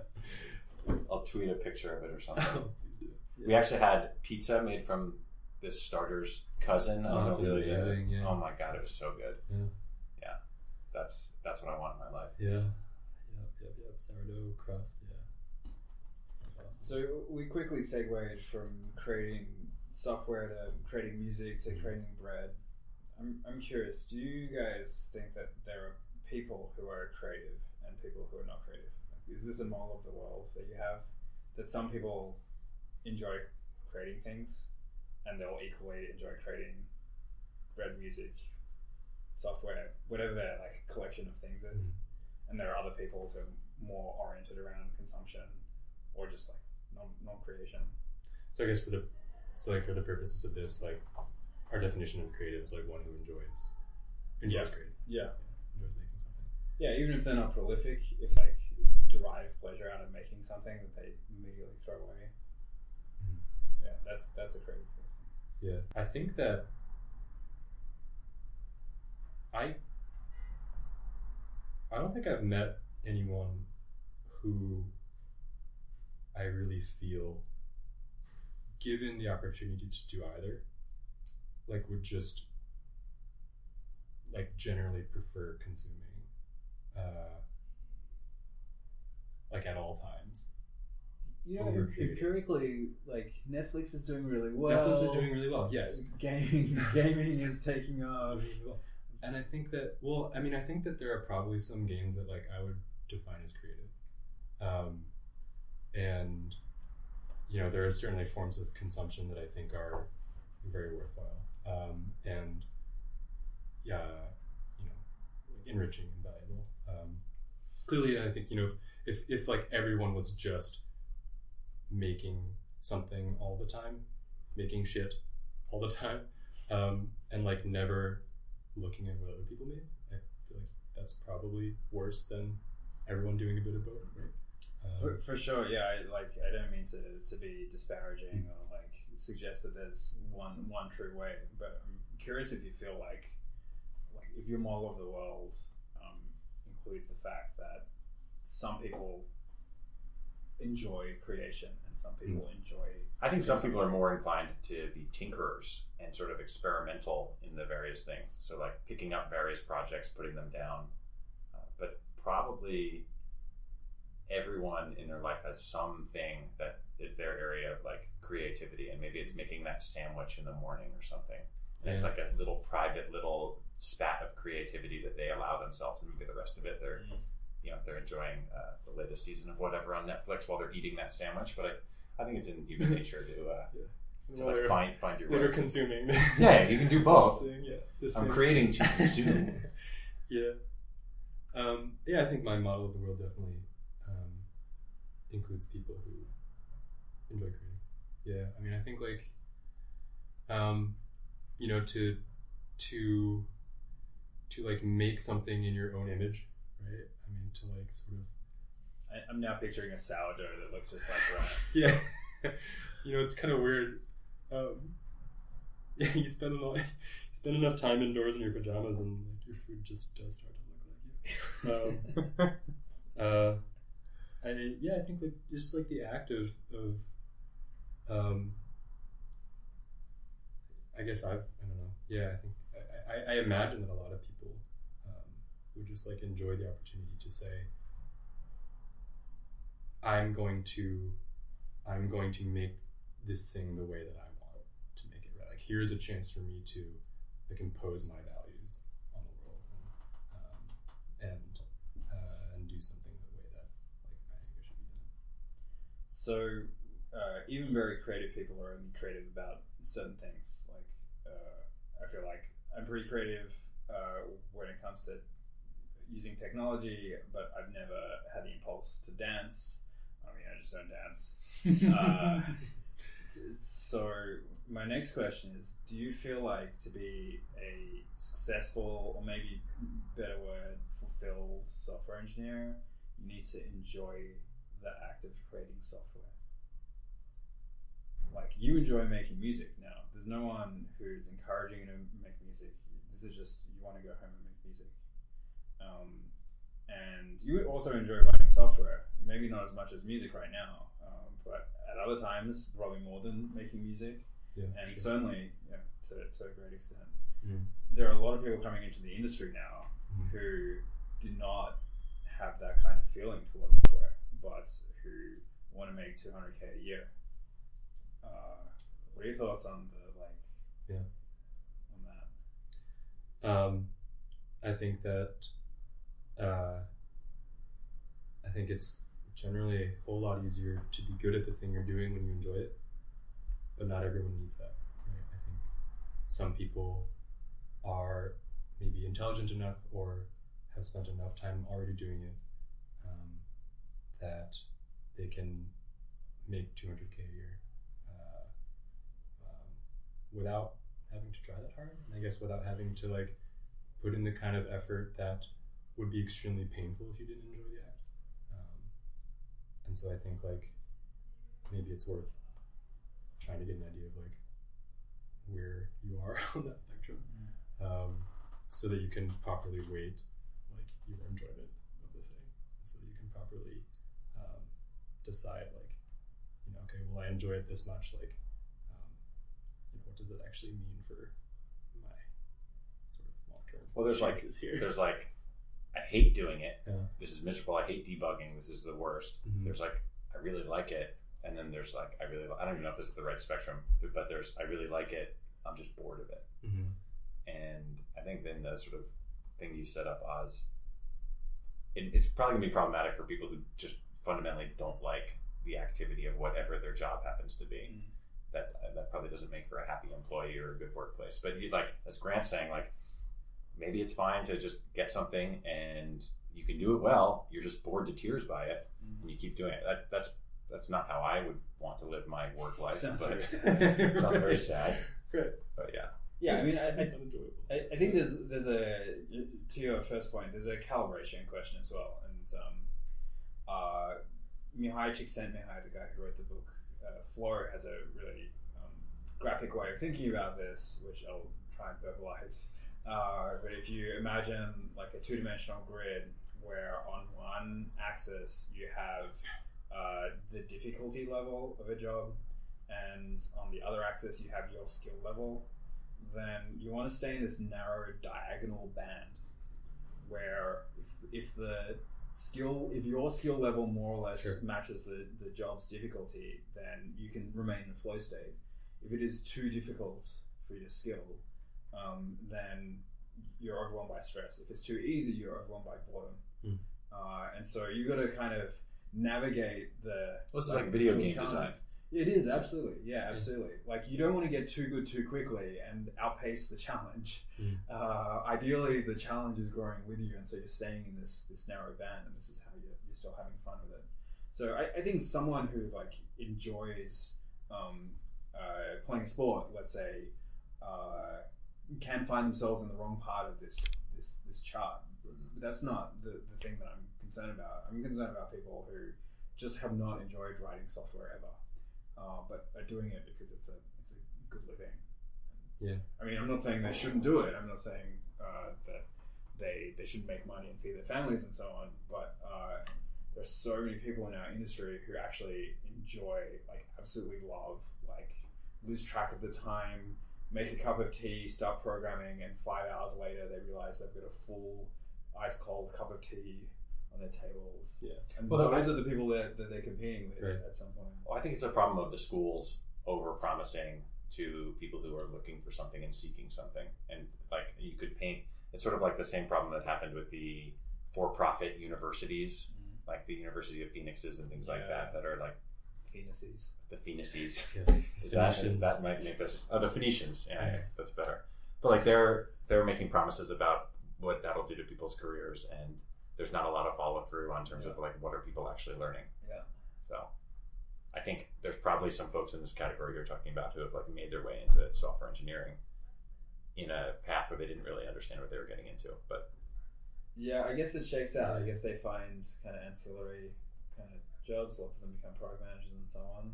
I'll tweet a picture of it or something. Oh, please do. We actually had pizza made from this starter's cousin. Oh, that's really amazing, yeah. Oh my god, it was so good. Yeah. Yeah. That's that's what I want in my life. Yeah. Sourdough crust, yeah. That's awesome. So we quickly segued from creating software to creating music to creating bread. I'm, I'm curious, do you guys think that there are people who are creative and people who are not creative? Like, is this a model of the world that you have? That some people enjoy creating things and they'll equally enjoy creating bread music, software, whatever their like collection of things is. Mhm. And there are other people who more oriented around consumption or just like non non creation. So I guess for the so like for the purposes of this, like our definition of creative is like one who enjoys enjoys Yeah. creating, Yeah. enjoys making something. Yeah, even if they're not prolific, if like derive pleasure out of making something that they immediately throw away. Mhm. Yeah, that's that's a creative person. Yeah, I think that I I don't think I've met anyone who I really feel given the opportunity to do either like would just like generally prefer consuming uh like at all times. You know, em- empirically, like Netflix is doing really well. Netflix is doing really well yes. Gaming, gaming is taking off. And I think that well, I mean, I think that there are probably some games that like I would define as creative, um, and you know there are certainly forms of consumption that I think are very worthwhile, um, and yeah, you know, enriching and valuable. Um, clearly, I think you know if if like everyone was just making something all the time, making shit all the time, um, and like never looking at what other people made. I feel like that's probably worse than everyone doing a bit of both, right? Um, For, for sure, yeah. I, like, I don't mean to, to be disparaging or like suggest that there's one one true way, but I'm curious if you feel like, like if your model of the world um, includes the fact that some people enjoy creation and some people enjoy. I think some people are more inclined to be tinkerers and sort of experimental in the various things. So, like picking up various projects, putting them down. Uh, but probably everyone in their life has something that is their area of like creativity, and maybe it's making that sandwich in the morning or something. And it's like a little private little spat of creativity that they allow themselves, and maybe the rest of it they're Mm. you know they're enjoying uh, the latest season of whatever on Netflix while they're eating that sandwich. But I, I think it's in human nature to, uh, to well, like find find your way. consuming. Yeah, you can do both. Thing, yeah, I'm creating to consume. yeah. Um, yeah, I think my model of the world definitely includes people who enjoy creating. Yeah, I mean, I think like, um, you know, to to to like make something in your own image, right? I mean, to like sort of I, I'm now picturing a sourdough that looks just like yeah, you know, it's kind of weird. Um, yeah, you spend a lot, you spend enough time indoors in your pajamas, and like, your food just does start to look like you. Um, uh, I yeah, I think like just like the act of of, um, I guess I've I don't know. Yeah, I think I, I, I imagine that a lot of people um, would just like enjoy the opportunity to say, I'm going to, I'm going to make this thing the way that I want to make it. Right, like here's a chance for me to like impose my values on the world and um, and uh, and do something the way that like I think it should be done. So uh, even very creative people are only creative about certain things. Like uh, I feel like I'm pretty creative uh, when it comes to using technology, but I've never had the impulse to dance. I mean, I just don't dance. Uh, so my next question is: Do you feel like to be a successful, or maybe better word, fulfilled software engineer, you need to enjoy the act of creating software? Like you enjoy making music now. There's no one who's encouraging you to make music. This is just you want to go home and make music. Um, and you also enjoy writing software. Maybe not as much as music right now, um, but at other times, probably more than making music. Yeah, And sure. certainly, know, to, to a great extent, Mm. there are a lot of people coming into the industry now Mm. who do not have that kind of feeling towards software, who want to make 200k a year. Uh, what are your thoughts on the like? Yeah. On that. Um, I think that uh, I think it's generally a whole lot easier to be good at the thing you're doing when you enjoy it, but not everyone needs that. Right? I think some people are maybe intelligent enough or have spent enough time already doing it that they can make 200k a year uh, um, without having to try that hard. And I guess without having to like put in the kind of effort that would be extremely painful if you didn't enjoy the act. Um, and so I think like maybe it's worth trying to get an idea of like where you are on that spectrum, um, so that you can properly weight like your enjoyment of the thing, so that you can properly decide like you know okay well I enjoy it this much like um, you know what does it actually mean for my sort of long term Well, there's like here. there's like I hate doing it. Yeah. This is miserable. I hate debugging. This is the worst. Mhm. There's like I really like it, and then there's like I really I don't even know if this is the right spectrum, but there's I really like it. I'm just bored of it. Mhm. And I think then the sort of thing you set up, Oz, it, it's probably gonna be problematic for people who just fundamentally don't like the activity of whatever their job happens to be. Mm-hmm. That uh, that probably doesn't make for a happy employee or a good workplace. But you like as Grant's saying, like maybe it's fine to just get something and you can do it well. You're just bored to tears by it, mm-hmm. and you keep doing it. That, that's that's not how I would want to live my work life. Sounds but very it sounds very sad. Right. But yeah, Yeah, I mean, I, I, It's unenjoyable. I, I think there's there's a to your first point. There's a calibration question as well, and um, uh, Mihai Csikszentmihalyi, the guy who wrote the book uh, Flow, has a really um, graphic way of thinking about this, which I'll try and verbalize. Uh, but if you imagine like a two-dimensional grid where on one axis you have uh, the difficulty level of a job, and on the other axis you have your skill level, then you want to stay in this narrow diagonal band where if, if the skill if your skill level more or less Sure. matches the, the job's difficulty then you can remain in a flow state if it is too difficult for your skill um, then you're overwhelmed by stress if it's too easy you're overwhelmed by boredom Hmm. uh, and so you've got to kind of navigate the Well, this is like video game design. It is absolutely, yeah, absolutely. Like you don't want to get too good too quickly and outpace the challenge. Mm. Uh, ideally, the challenge is growing with you, and so you're staying in this this narrow band, and this is how you're, you're still having fun with it. So I, I think someone who like enjoys um, uh, playing sport, let's say, uh, can find themselves in the wrong part of this this this chart. But that's not the, the thing that I'm concerned about. I'm concerned about people who just have not enjoyed writing software ever, uh, but are doing it because it's a it's a good living. Yeah. I mean, I'm not saying they shouldn't do it. I'm not saying uh, that they they should make money and feed their families and so on. But uh, there's so many people in our industry who actually enjoy, like, absolutely love, like, lose track of the time, make a cup of tea, start programming, and five hours later they realize they've got a full ice cold cup of tea on their tables. Yeah. And Well, those are the people that, that they're competing with Right. at some point. Well, I think it's a problem of the schools over promising to people who are looking for something and seeking something. And like you could paint, it's sort of like the same problem that happened with the for-profit universities, mm-hmm. like the University of Phoenixes and things like that, that are like Phoenices. the Phoenices. Yes. Is that, that might make us oh the Phoenicians. Yeah, Yeah. that's better. But like they're they're making promises about what that'll do to people's careers, and there's not a lot of follow through on terms of like what are people actually learning. Yeah. So I think there's probably some folks in this category you're talking about who have like made their way into software engineering in a path where they didn't really understand what they were getting into. But Yeah, I guess it shakes out. I guess they find kind of ancillary kind of jobs. Lots of them become product managers and so on.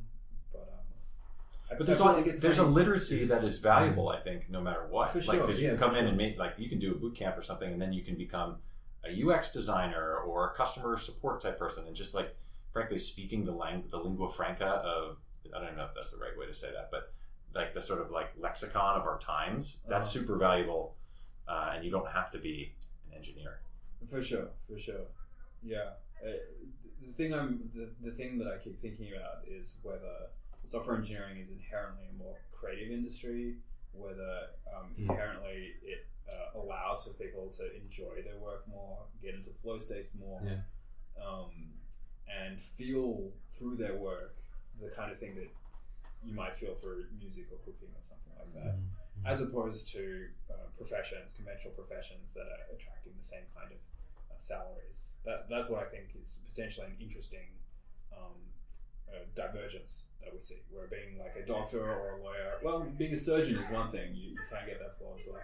But um, but there's all, like there's a literacy that is valuable, I think, no matter what. For like sure, because you yeah, can come in sure. and make like you can do a boot camp or something, and then you can become a UX designer or a customer support type person, and just like frankly speaking the lang- the lingua franca of I don't know if that's the right way to say that, but like the sort of like lexicon of our times. That's Uh-huh. super valuable, uh, and you don't have to be an engineer. For sure, for sure. Yeah. Uh, the thing I'm the, the thing that I keep thinking about is whether software engineering is inherently a more creative industry, whether um, Mm. inherently it uh, allows for people to enjoy their work more, get into flow states more, Yeah. um, and feel through their work the kind of thing that you might feel through music or cooking or something like that Mhm. as opposed to uh, professions, conventional professions that are attracting the same kind of uh, salaries. That that's what I think is potentially an interesting um, divergence that we see. Where being like a doctor or a lawyer, well, being a surgeon is one thing. You, you can get that flow as well.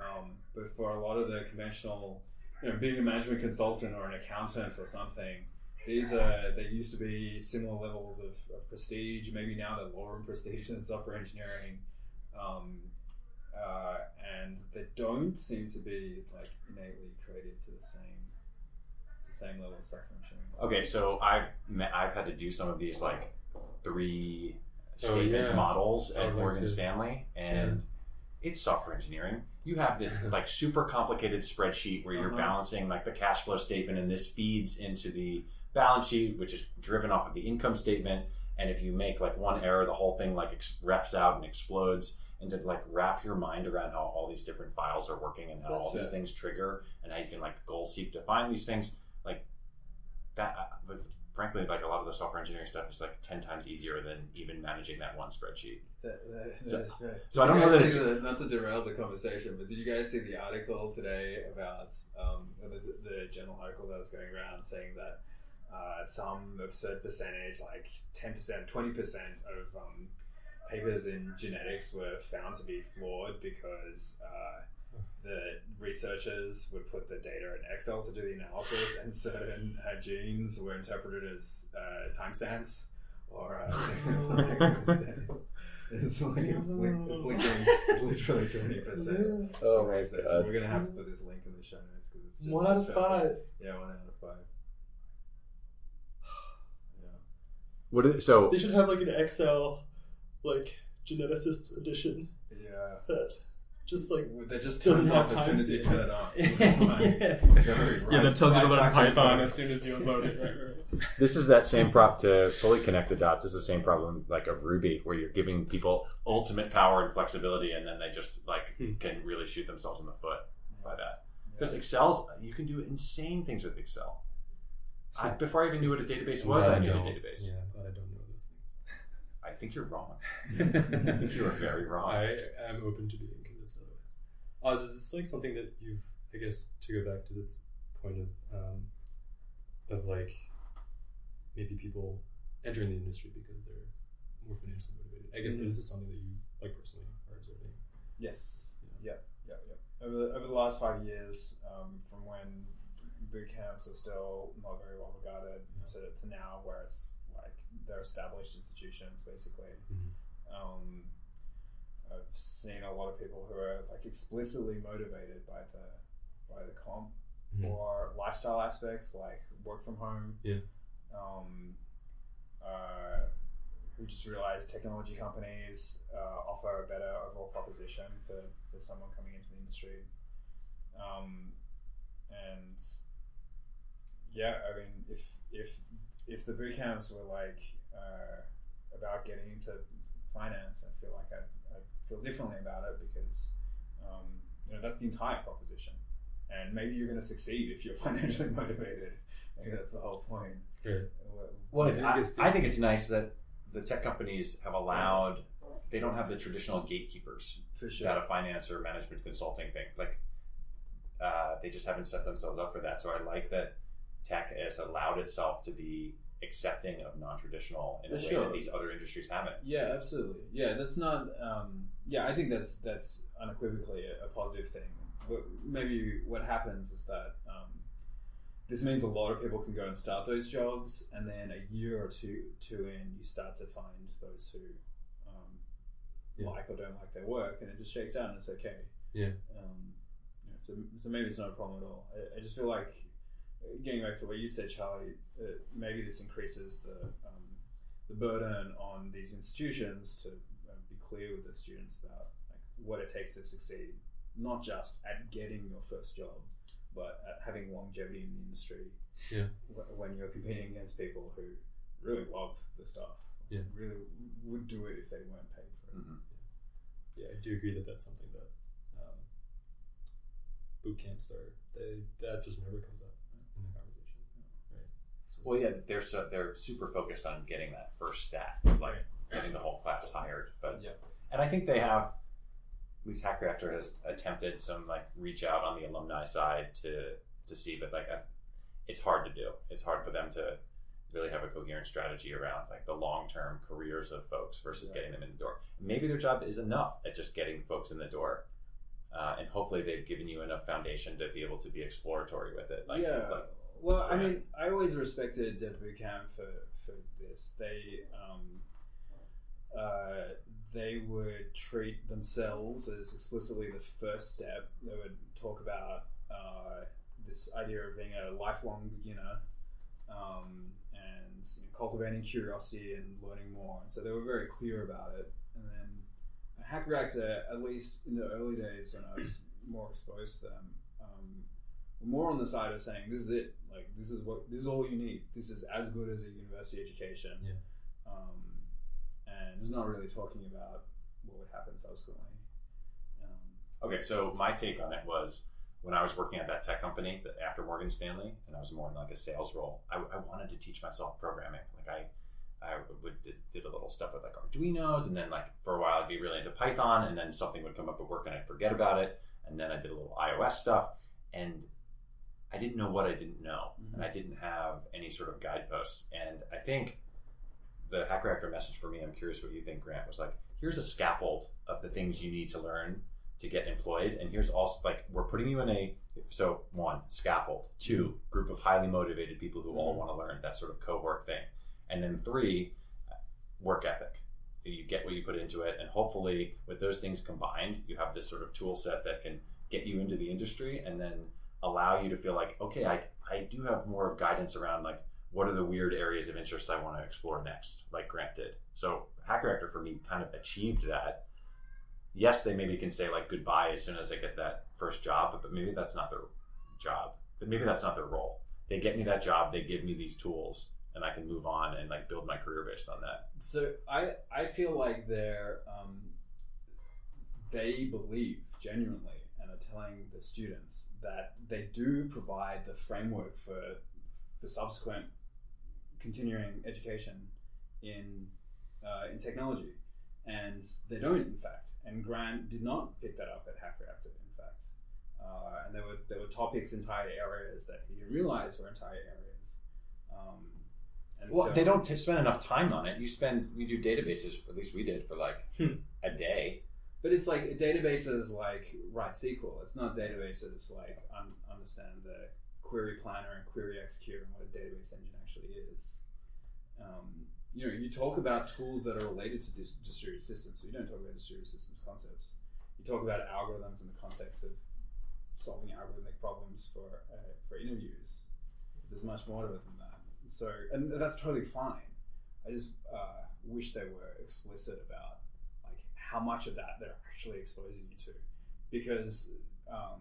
Um, but for a lot of the conventional, you know, being a management consultant or an accountant or something, these are they used to be similar levels of, of prestige. Maybe now they're lower in prestige than software engineering um, uh, and they don't seem to be like innately creative to the same the same level of software. Okay, so I've met, I've had to do some of these like three statement Oh, yeah. models at would like Morgan to. Stanley, and it's software engineering. You have this like super complicated spreadsheet where you're Uh-huh. balancing like the cash flow statement, and this feeds into the balance sheet, which is driven off of the income statement. And if you make like one error, the whole thing like ex- refs out and explodes. And to like wrap your mind around how all these different files are working and how That's all these things trigger and how you can like goal seek to find these things, like that. uh, But frankly, like a lot of the software engineering stuff is like ten times easier than even managing that one spreadsheet. That, that, So- that is fair. so I don't know you that the, not to derail the conversation, but did you guys see the article today about um, the, the journal article that was going around saying that uh, some absurd percentage, like ten percent, twenty percent of um, papers in genetics were found to be flawed because uh, the researchers would put the data in Excel to do the analysis, and certain uh, genes were interpreted as uh, timestamps or. Uh, It's like a flick, a flickering, it's literally twenty percent. Oh my research. god. We're gonna have to put this link in the show notes because it's just One out of five. Yeah, one out of five. Yeah. What is, so They should have like an Excel, like geneticist edition Yeah. that just like That just Doesn't turns off as soon as you turn it on. Just like yeah. very yeah, that right- tells you to right learn Python forth. as soon as you unload it. Right, right. this is that same prop to fully connect the dots. This is the same problem like of Ruby, where you're giving people ultimate power and flexibility, and then they just like Hmm. can really shoot themselves in the foot by that. Yeah. Because Excel's, you can do insane things with Excel. I, before I even knew what a database was, glad I knew a database. Yeah, I'm I don't know those things. I think you're wrong. I think you are very wrong. I am open to being convinced otherwise. Oz, is this like something that you've, I guess, to go back to this point of, um, of like, maybe people entering the industry because they're more financially motivated. I guess Mhm. is this something that you like personally are observing? Yes. Yeah. Yeah. Yeah. Over the, over the last five years, um, from when boot camps are still not very well regarded to, to now, where it's like they're established institutions, basically. Mhm. Um, I've seen a lot of people who are like explicitly motivated by the by the comp Mhm. or lifestyle aspects, like work from home. Yeah. Um, uh, who just realized technology companies uh, offer a better overall proposition for, for someone coming into the industry. Um, and yeah, I mean, if if if the boot camps were like uh, about getting into finance, I feel like I'd feel differently about it because um, you know that's the entire proposition. And maybe you're going to succeed if you're financially motivated. Maybe that's the whole point. Right. Well, I think I, it's I think it's nice that the tech companies have allowed. They don't have the traditional gatekeepers For sure. that a finance or management consulting thing. Like, uh, they just haven't set themselves up for that. So I like that tech has allowed itself to be accepting of non-traditional in a For way sure. that these other industries haven't. Yeah, absolutely. Yeah, that's not. Um, yeah, I think that's that's unequivocally a, a positive thing. But maybe what happens is that um, this means a lot of people can go and start those jobs, and then a year or two two in, you start to find those who um, Yeah. like or don't like their work, and it just shakes out, and it's okay. Yeah. Um, you know, so, so maybe it's not a problem at all. I, I just feel like getting back to what you said, Charlie. Uh, maybe this increases the um, the burden on these institutions to uh, be clear with the students about like, what it takes to succeed, not just at getting your first job, but at having longevity in the industry. Yeah. wh- When you're competing against people who really love the stuff, Yeah. really would do it if they weren't paid for it. Mhm. Yeah, I do agree that that's something that um, boot camps are. They, that just never comes up in the conversation, right? It's just- Well, yeah, they're so, they're super focused on getting that first stat, like getting the whole class hired. But Yeah. and I think they have. At least Hack Reactor has attempted some like reach out on the alumni side to to see, but like I, it's hard to do. It's hard for them to really have a coherent strategy around like the long term careers of folks versus Right. getting them in the door. Maybe their job is enough at just getting folks in the door. Uh, and hopefully they've given you enough foundation to be able to be exploratory with it. Like, yeah. like well, I mean, I always respected Dev Bootcamp for for this. They um, uh, they would treat themselves as explicitly the first step. They would talk about uh, this idea of being a lifelong beginner um, and you know, cultivating curiosity and learning more. And so they were very clear about it. And then Hack Reactor, at least in the early days when I was more exposed to them, um, were more on the side of saying this is it. Like this is what this is all you need. This is as good as a university education. Yeah. Um, and it's not really talking about what would happen subsequently. Um, Okay, so my take on it was when I was working at that tech company that after Morgan Stanley, and I was more in like a sales role. I, I wanted to teach myself programming. Like I, I would did, did a little stuff with like Arduino's, and then like for a while I'd be really into Python, and then something would come up at work and I'd forget about it, and then I did a little iOS stuff, and I didn't know what I didn't know, Mhm. and I didn't have any sort of guideposts. And I think the Hack Reactor message for me, I'm curious what you think, Grant, was like, here's a scaffold of the things you need to learn to get employed, and here's also like we're putting you in a so one scaffold, two group of highly motivated people who all Mhm. want to learn that sort of cohort thing, and then three work ethic. You get what you put into it, and hopefully, with those things combined, you have this sort of tool set that can get you into the industry and then allow you to feel like, okay, I, I do have more of guidance around like what are the weird areas of interest I want to explore next, like Grant did. So Hack Reactor for me kind of achieved that. Yes, they maybe can say like goodbye as soon as I get that first job, but maybe that's not their job. But maybe that's not their role. They get me that job, they give me these tools, and I can move on and like build my career based on that. So I I feel like they're um, they believe genuinely are telling the students that they do provide the framework for for subsequent continuing education in uh, in technology, and they don't in fact. And Grant did not pick that up at Hack Reactor, in fact. Uh, and there were there were topics, entire areas that he didn't realize were entire areas. Um, and Well, so- they don't spend enough time on it. You spend, we do databases, at least we did, for like Hmm. a day. But it's like databases like write SQL. It's not databases like un- understand the query planner and query executor and what a database engine actually is. Um, you know, you talk about tools that are related to dis- distributed systems. So you don't talk about distributed systems concepts. You talk about algorithms in the context of solving algorithmic problems for uh, for interviews. There's much more to it than that. So, and that's totally fine. I just uh, wish they were explicit about how much of that they're actually exposing you to, because um,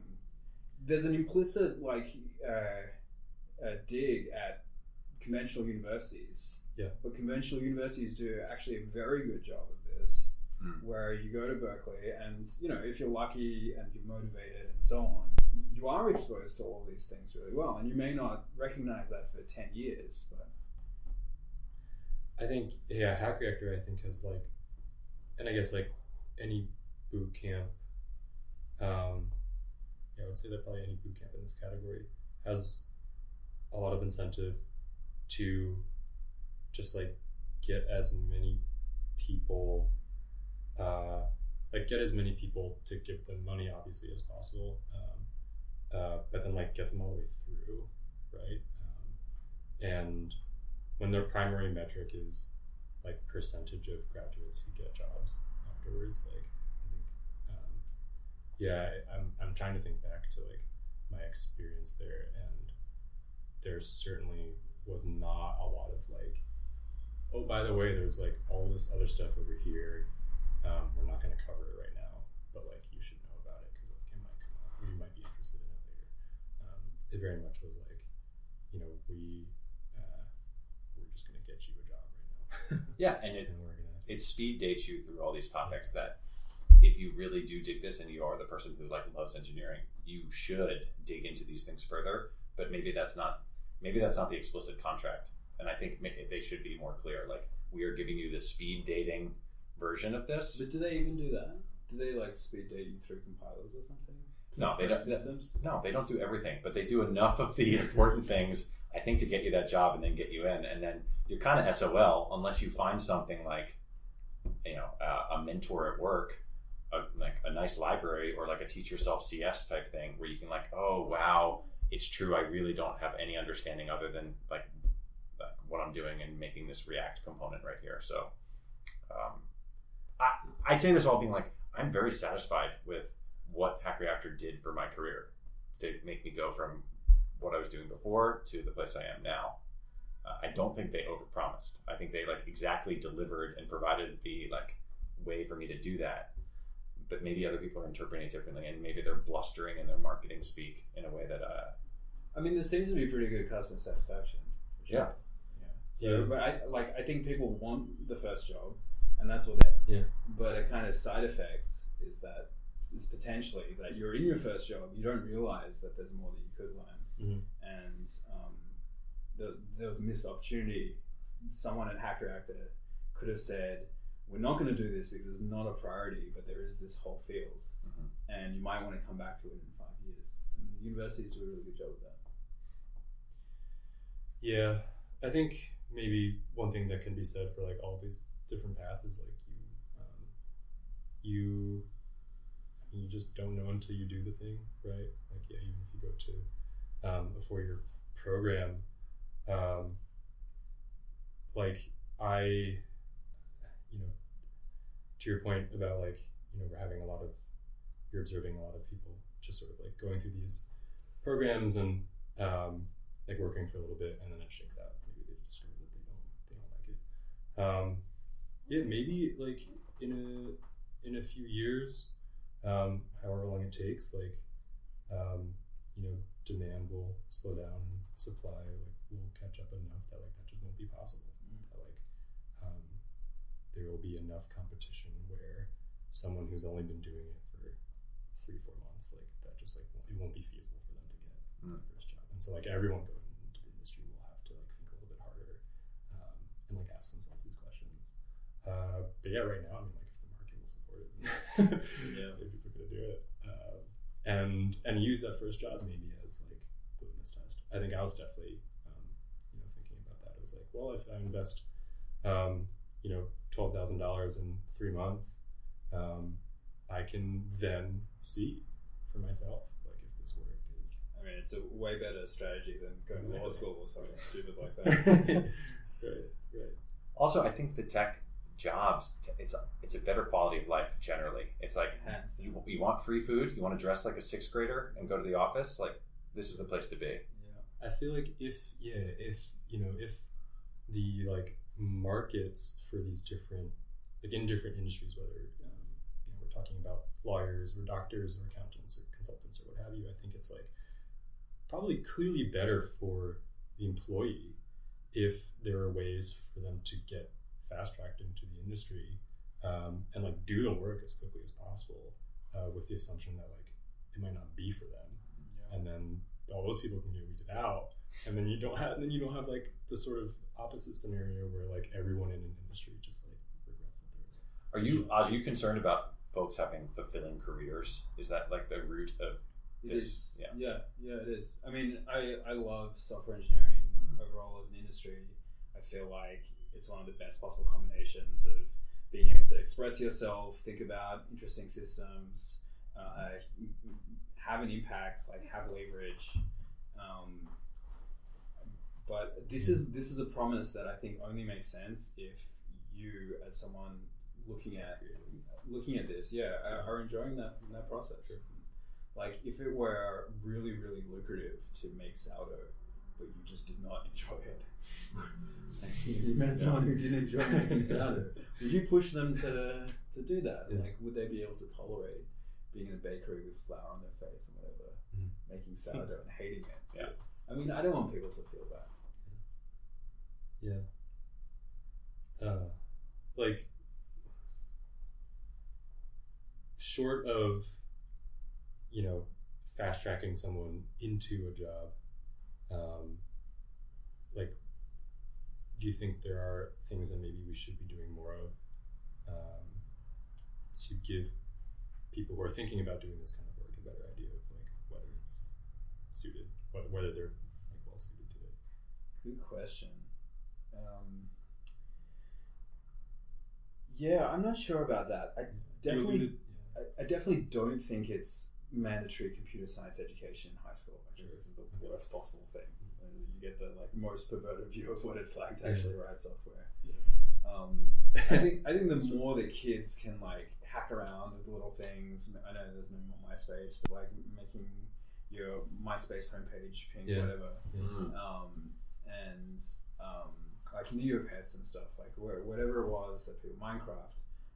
there's an implicit like uh, dig at conventional universities. Yeah. But conventional universities do actually a very good job of this, Hmm. where you go to Berkeley and you know if you're lucky and you're motivated and so on, you are exposed to all these things really well, and you may not recognize that for ten years, but I think yeah, Hack Reactor I think has like, and I guess like any boot camp, um, yeah, I would say that probably any boot camp in this category has a lot of incentive to just like get as many people, uh, like get as many people to give them money obviously as possible, um, uh, but then like get them all the way through, right? Um, and when their primary metric is like percentage of graduates who get jobs afterwards like i think um, yeah I, I'm, I'm trying to think back to like my experience there and there certainly was not a lot of like oh by the way there's like all this other stuff over here. Um, we're not going to cover it right now but like you should know about it because like it might come up. Or you might be interested in it later. Um, it very much was like you know we uh, we're just going to get you a job right now. Yeah, and it, and we're it speed dates you through all these topics that if you really do dig this and you are the person who like loves engineering, you should dig into these things further. But maybe that's not maybe that's not the explicit contract. And I think they should be more clear. Like we are giving you the speed dating version of this. but do they even do that? Do they like speed date you through compilers or something? No, they don't. Systems. No, they don't do everything, but they do enough of the important things, I think, to get you that job and then get you in. And then you're kind of SOL unless you find something like, you know, uh, a mentor at work, a, like a nice library or like a teach yourself CS type thing where you can like, oh wow, it's true. I really don't have any understanding other than like, like what I'm doing and making this React component right here. So, um, I, I'd say this all being like, I'm very satisfied with what Hack Reactor did for my career to make me go from what I was doing before to the place I am now. Uh, I don't think they overpromised. I think they like exactly delivered and provided the like way for me to do that. But maybe other people are interpreting it differently, and maybe they're blustering in their marketing speak in a way that uh, I mean, there seems to be pretty good customer satisfaction. sure. Yeah. Yeah. So, Yeah. but I like. I think people want the first job, and that's what they. Yeah. But a kind of side effect is that is potentially that you're in your first job, you don't realize that there's more that you could learn, Mhm. and um, the, there was a missed opportunity. Someone at Hack Reactor could have said, "We're not going to do this because it's not a priority, but there is this whole field, Mhm. and you might want to come back to it in five years." And universities do a really good job of that. Yeah, I think maybe one thing that can be said for like all these different paths is like you, um, you, I mean, you just don't know until you do the thing, right? Like yeah, even if you go to um, a four-year program, um, like I, you know, to your point about like you know we're having a lot of you're observing a lot of people just sort of like going through these programs and um, like working for a little bit and then it shakes out. Maybe they discover that they don't they don't like it. Um, yeah, maybe like in a in a few years, um, however long it takes, like um, you know, demand will slow down supply like will catch up enough that like that just won't be possible. That like um, there will be enough competition where someone who's only been doing it for three four months like that just like won't, it won't be feasible for them to get Mm. their first job and so like everyone going into the industry will have to like think a little bit harder um, and like ask themselves these questions uh, but yeah right now I mean like if the market will support it Yeah. maybe people are gonna do it um, and and use that first job maybe as like the litmus test I think I was definitely um, you know thinking about that I was like well if I invest um, you know twelve thousand dollars in three months um, I can then see for myself like if this work is I mean, it's a way better strategy than going to law school or something stupid like right that. right Also, I think the tech jobs it's a, it's a better quality of life generally. It's like Hands you, you want free food, you want to dress like a sixth grader and go to the office. Like this is the place to be. Yeah. I feel like if yeah, if you know, if the like markets for these different like in different industries, whether um, you know we're talking about lawyers or doctors or accountants or consultants or what have you, I think it's like probably clearly better for the employee if there are ways for them to get fast tracked into the industry um, and like do the work as quickly as possible uh, with the assumption that like it might not be for them Yeah. and then all those people can get weeded out and then you don't have then you don't have like the sort of opposite scenario where like everyone in an industry just like regrets that they're Are you are you concerned about folks having fulfilling careers? Is that like the root of this? Yeah. Yeah, yeah, it is. I mean, I, I love software engineering overall as an industry. I feel like it's one of the best possible combinations of being able to express yourself, think about interesting systems, uh, have an impact, like have leverage. Um, but this is this is a promise that I think only makes sense if you, as someone looking at looking at this, yeah, are, enjoying that that process. Like if it were really really lucrative to make sourdough, but you just did not enjoy it. you met someone who didn't enjoy making sourdough. Would you push them to to do that? Yeah. Like, would they be able to tolerate being in a bakery with flour on their face and whatever, Mm. making sourdough and hating it? Yeah. I mean, I don't want people to feel that. yeah uh, like short of you know fast tracking someone into a job um, like do you think there are things that maybe we should be doing more of um, to give people who are thinking about doing this kind of work a better idea of like whether it's suited whether, whether they're like well suited to it Good question. Um, yeah, I'm not sure about that. I definitely, alluded- yeah. I, I definitely don't think it's mandatory computer science education in high school. I think this is the worst possible thing. Uh, You get the like most perverted view of what it's like to actually write software. Um, I think I think the more that kids can like hack around with little things. I know there's no more MySpace, but like making your MySpace homepage ping Yeah. whatever Mm. um, and um, like Neopets and stuff, like wh- whatever it was that people Minecraft,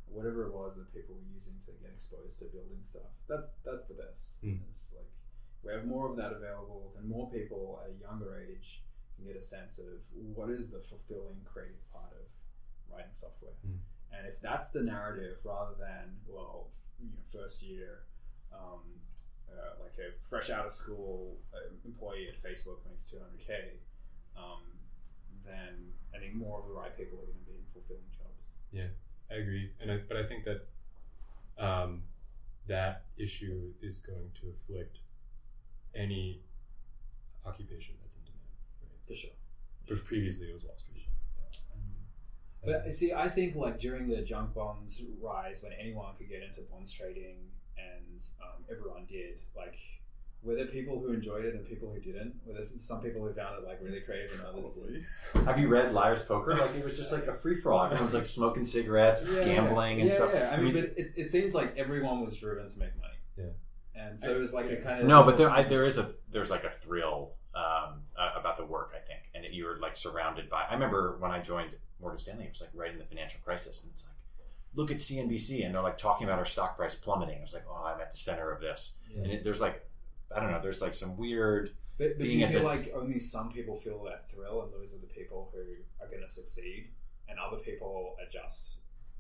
whatever it was that people were using to get exposed to building stuff. That's that's the best. Mm. It's like we have more of that available, then more people at a younger age can get a sense of what is the fulfilling creative part of writing software. Mm. And if that's the narrative, rather than well, you know, first year. Um, uh, like a fresh out of school uh, employee at Facebook makes 200k, um, then I think more of the right people are going to be in fulfilling jobs. Yeah, I agree, and I, but I think that um, that issue is going to afflict any occupation that's in demand. Right? For sure. But previously, it was Wall Street. Yeah. But see, I think like during the junk bonds rise, when anyone could get into bonds trading, and um, everyone did, like, were there people who enjoyed it and people who didn't? Were there some people who found it like really creative and others did? Have you read Liar's Poker? Like it was just like a free for all. Everyone's like smoking cigarettes, gambling, and yeah, stuff. Yeah, I mean, but it, it seems like everyone was driven to make money. Yeah. and so it was like a kind of No, but there, I, there is a there's like a thrill um, uh, about the work, I think, and that you're like surrounded by. I remember when I joined Morgan Stanley, it was like right in the financial crisis, and it's like, look at CNBC, and they're like talking about our stock price plummeting. I was like, oh, I'm at the center of this, Yeah. and it, there's like, I don't know, there's like some weird. But, but do you feel this- like only some people feel that thrill, and those are the people who are going to succeed, and other people adjust?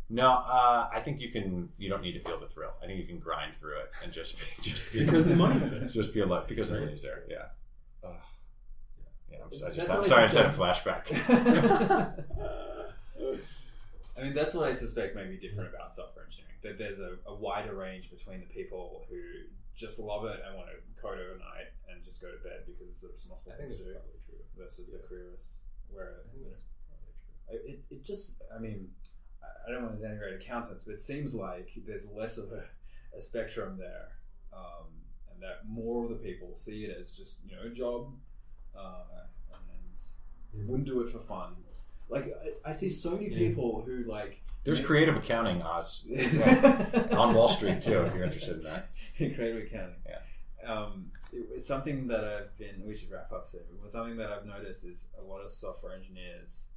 No, uh, I think you can. You don't need to feel the thrill. I think you can grind through it and just just be, Because the money's there. Just feel like because the money's there. Yeah. Ugh. Yeah. I'm, so- I just That's had, what I sorry, I just had a flashback. I mean, that's what I suspect may be different about software engineering. That there's a, a wider range between the people who just love it and want to code overnight and just go to bed because it's the responsible I thing to do, probably true. versus the careerists where I think that's probably true. it, it just i mean I- i don't want to denigrate accountants but it seems like there's less of a, a spectrum there um, and that more of the people see it as just you know a job uh, and wouldn't do it for fun like i, I see so many Yeah. people who like There's creative accounting, Oz, on Wall Street too. If you're interested in that. creative accounting Yeah. um, it, it's something that I've been. We should wrap up soon. But something that I've noticed is a lot of software engineers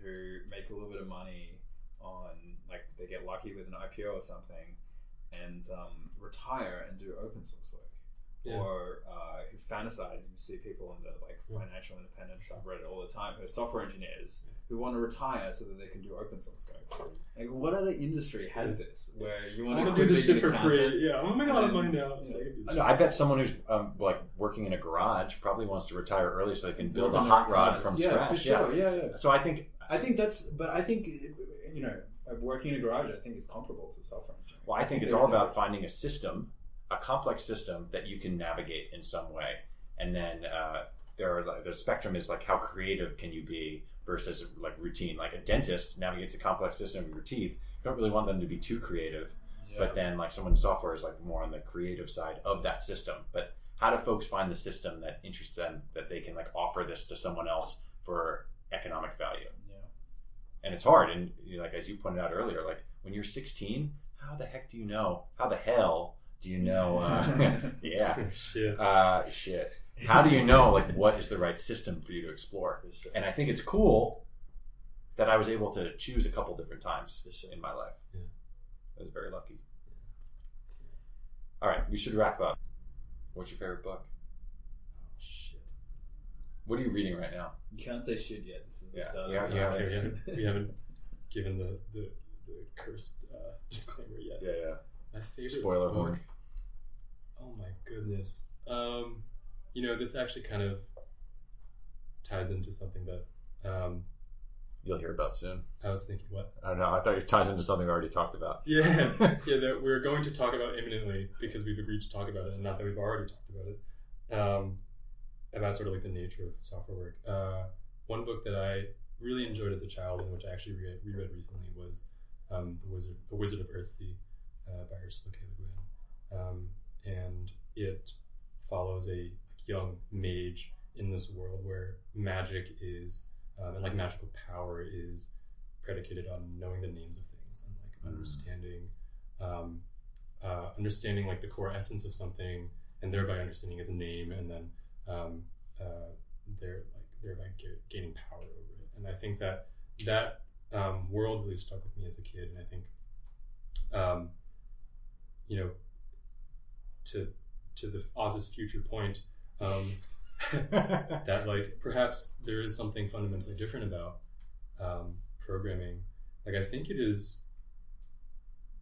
who make a little bit of money on, like, they get lucky with an IPO or something, and um, retire and do open source work, Yeah. or uh, who fantasize. You see people in the like financial independence subreddit all the time who are software engineers who want to retire so that they can do open source code. Like, what other industry has this where you want to want to do this shit for free. Yeah, I'm gonna make a lot of money now. So I I this know, I bet someone who's um, like working in a garage probably wants to retire early so they can build a hot rod cars. from yeah, scratch. for sure. Yeah, yeah. So I think I think that's, but I think you know, working in a garage, I think is comparable to software engineering. Well, I think it's There's all a- about finding a system, a complex system that you can navigate in some way, and then uh, there are the spectrum is like how creative can you be versus like routine. Like a dentist navigates a complex system of your teeth. You don't really want them to be too creative, but then like someone in software is like more on the creative side of that system. But how do folks find the system that interests them that they can like offer this to someone else for economic value? yeah, and it's hard. And like as you pointed out earlier, like when you're 16, how the heck do you know? How the hell do you know? Uh, yeah, Shit. uh, shit. How do you know like what is the right system for you to explore? And I think it's cool that I was able to choose a couple different times in my life. Yeah. I was very lucky. All right, we should wrap up. What's your favorite book? Oh, shit. What are you reading right now? You can't say shit yet. This is the Yeah, start. yeah, of yeah, Okay, we haven't, we haven't given the, the, the cursed uh, disclaimer yet. Yeah, yeah. My favorite Spoiler book. horn. Oh my goodness. Um, you know, this actually kind of ties into something that um, You'll hear about soon. I was thinking. What? I don't know. I thought it ties into something we already talked about. Yeah, yeah. That we're going to talk about imminently because we've agreed to talk about it, and not that we've already talked about it. Um, about sort of like the nature of software work. Uh, one book that I really enjoyed as a child, and which I actually re- reread recently, was um, the Wizard, A Wizard of Earthsea uh, by Ursula K. Le Guin, um, and it follows a young mage in this world where magic is um, and like magical power is predicated on knowing the names of things and like Mm. understanding um, uh, understanding like the core essence of something and thereby understanding its name and then um, uh, they're like thereby ga- gaining power over it and I think that that um, world really stuck with me as a kid and I think um, you know to to the Oz's future point um, that like perhaps there is something fundamentally different about um, programming. Like I think it is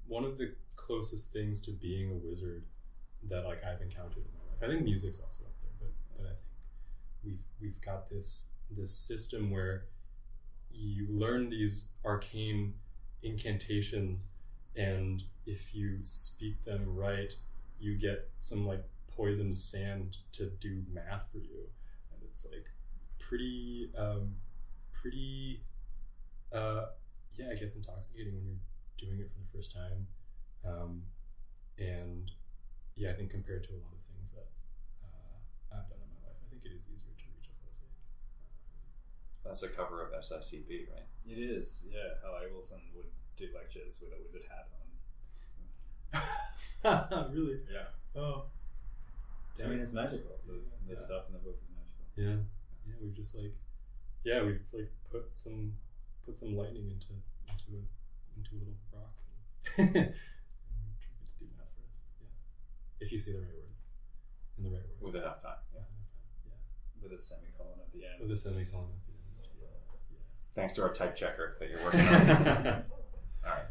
one of the closest things to being a wizard that like I've encountered in my life. I think music's also up there, but but I think we've we've got this this system where you learn these arcane incantations and if you speak them right you get some like poisoned sand to do math for you and it's like pretty um, pretty, uh, yeah, I guess intoxicating when you're doing it for the first time. Um, and yeah, I think compared to a lot of things that uh, I've done in my life, I think it is easier to reach a flow state. That's a cover of SICP, right? It is, yeah. Hal Abelson would do lectures with a wizard hat on. really? Yeah. Oh. I mean, it's magical. The, the Yeah. stuff in the book is magical. Yeah, yeah. We've just like, yeah, we've like put some put some lightning into into a into a little rock. And tried to do math for us. Yeah, if you say the right words, in the right words. With enough time. yeah, With a semicolon at the end. with a semicolon. at the end. Yeah, Thanks to our type checker that you're working on. yeah.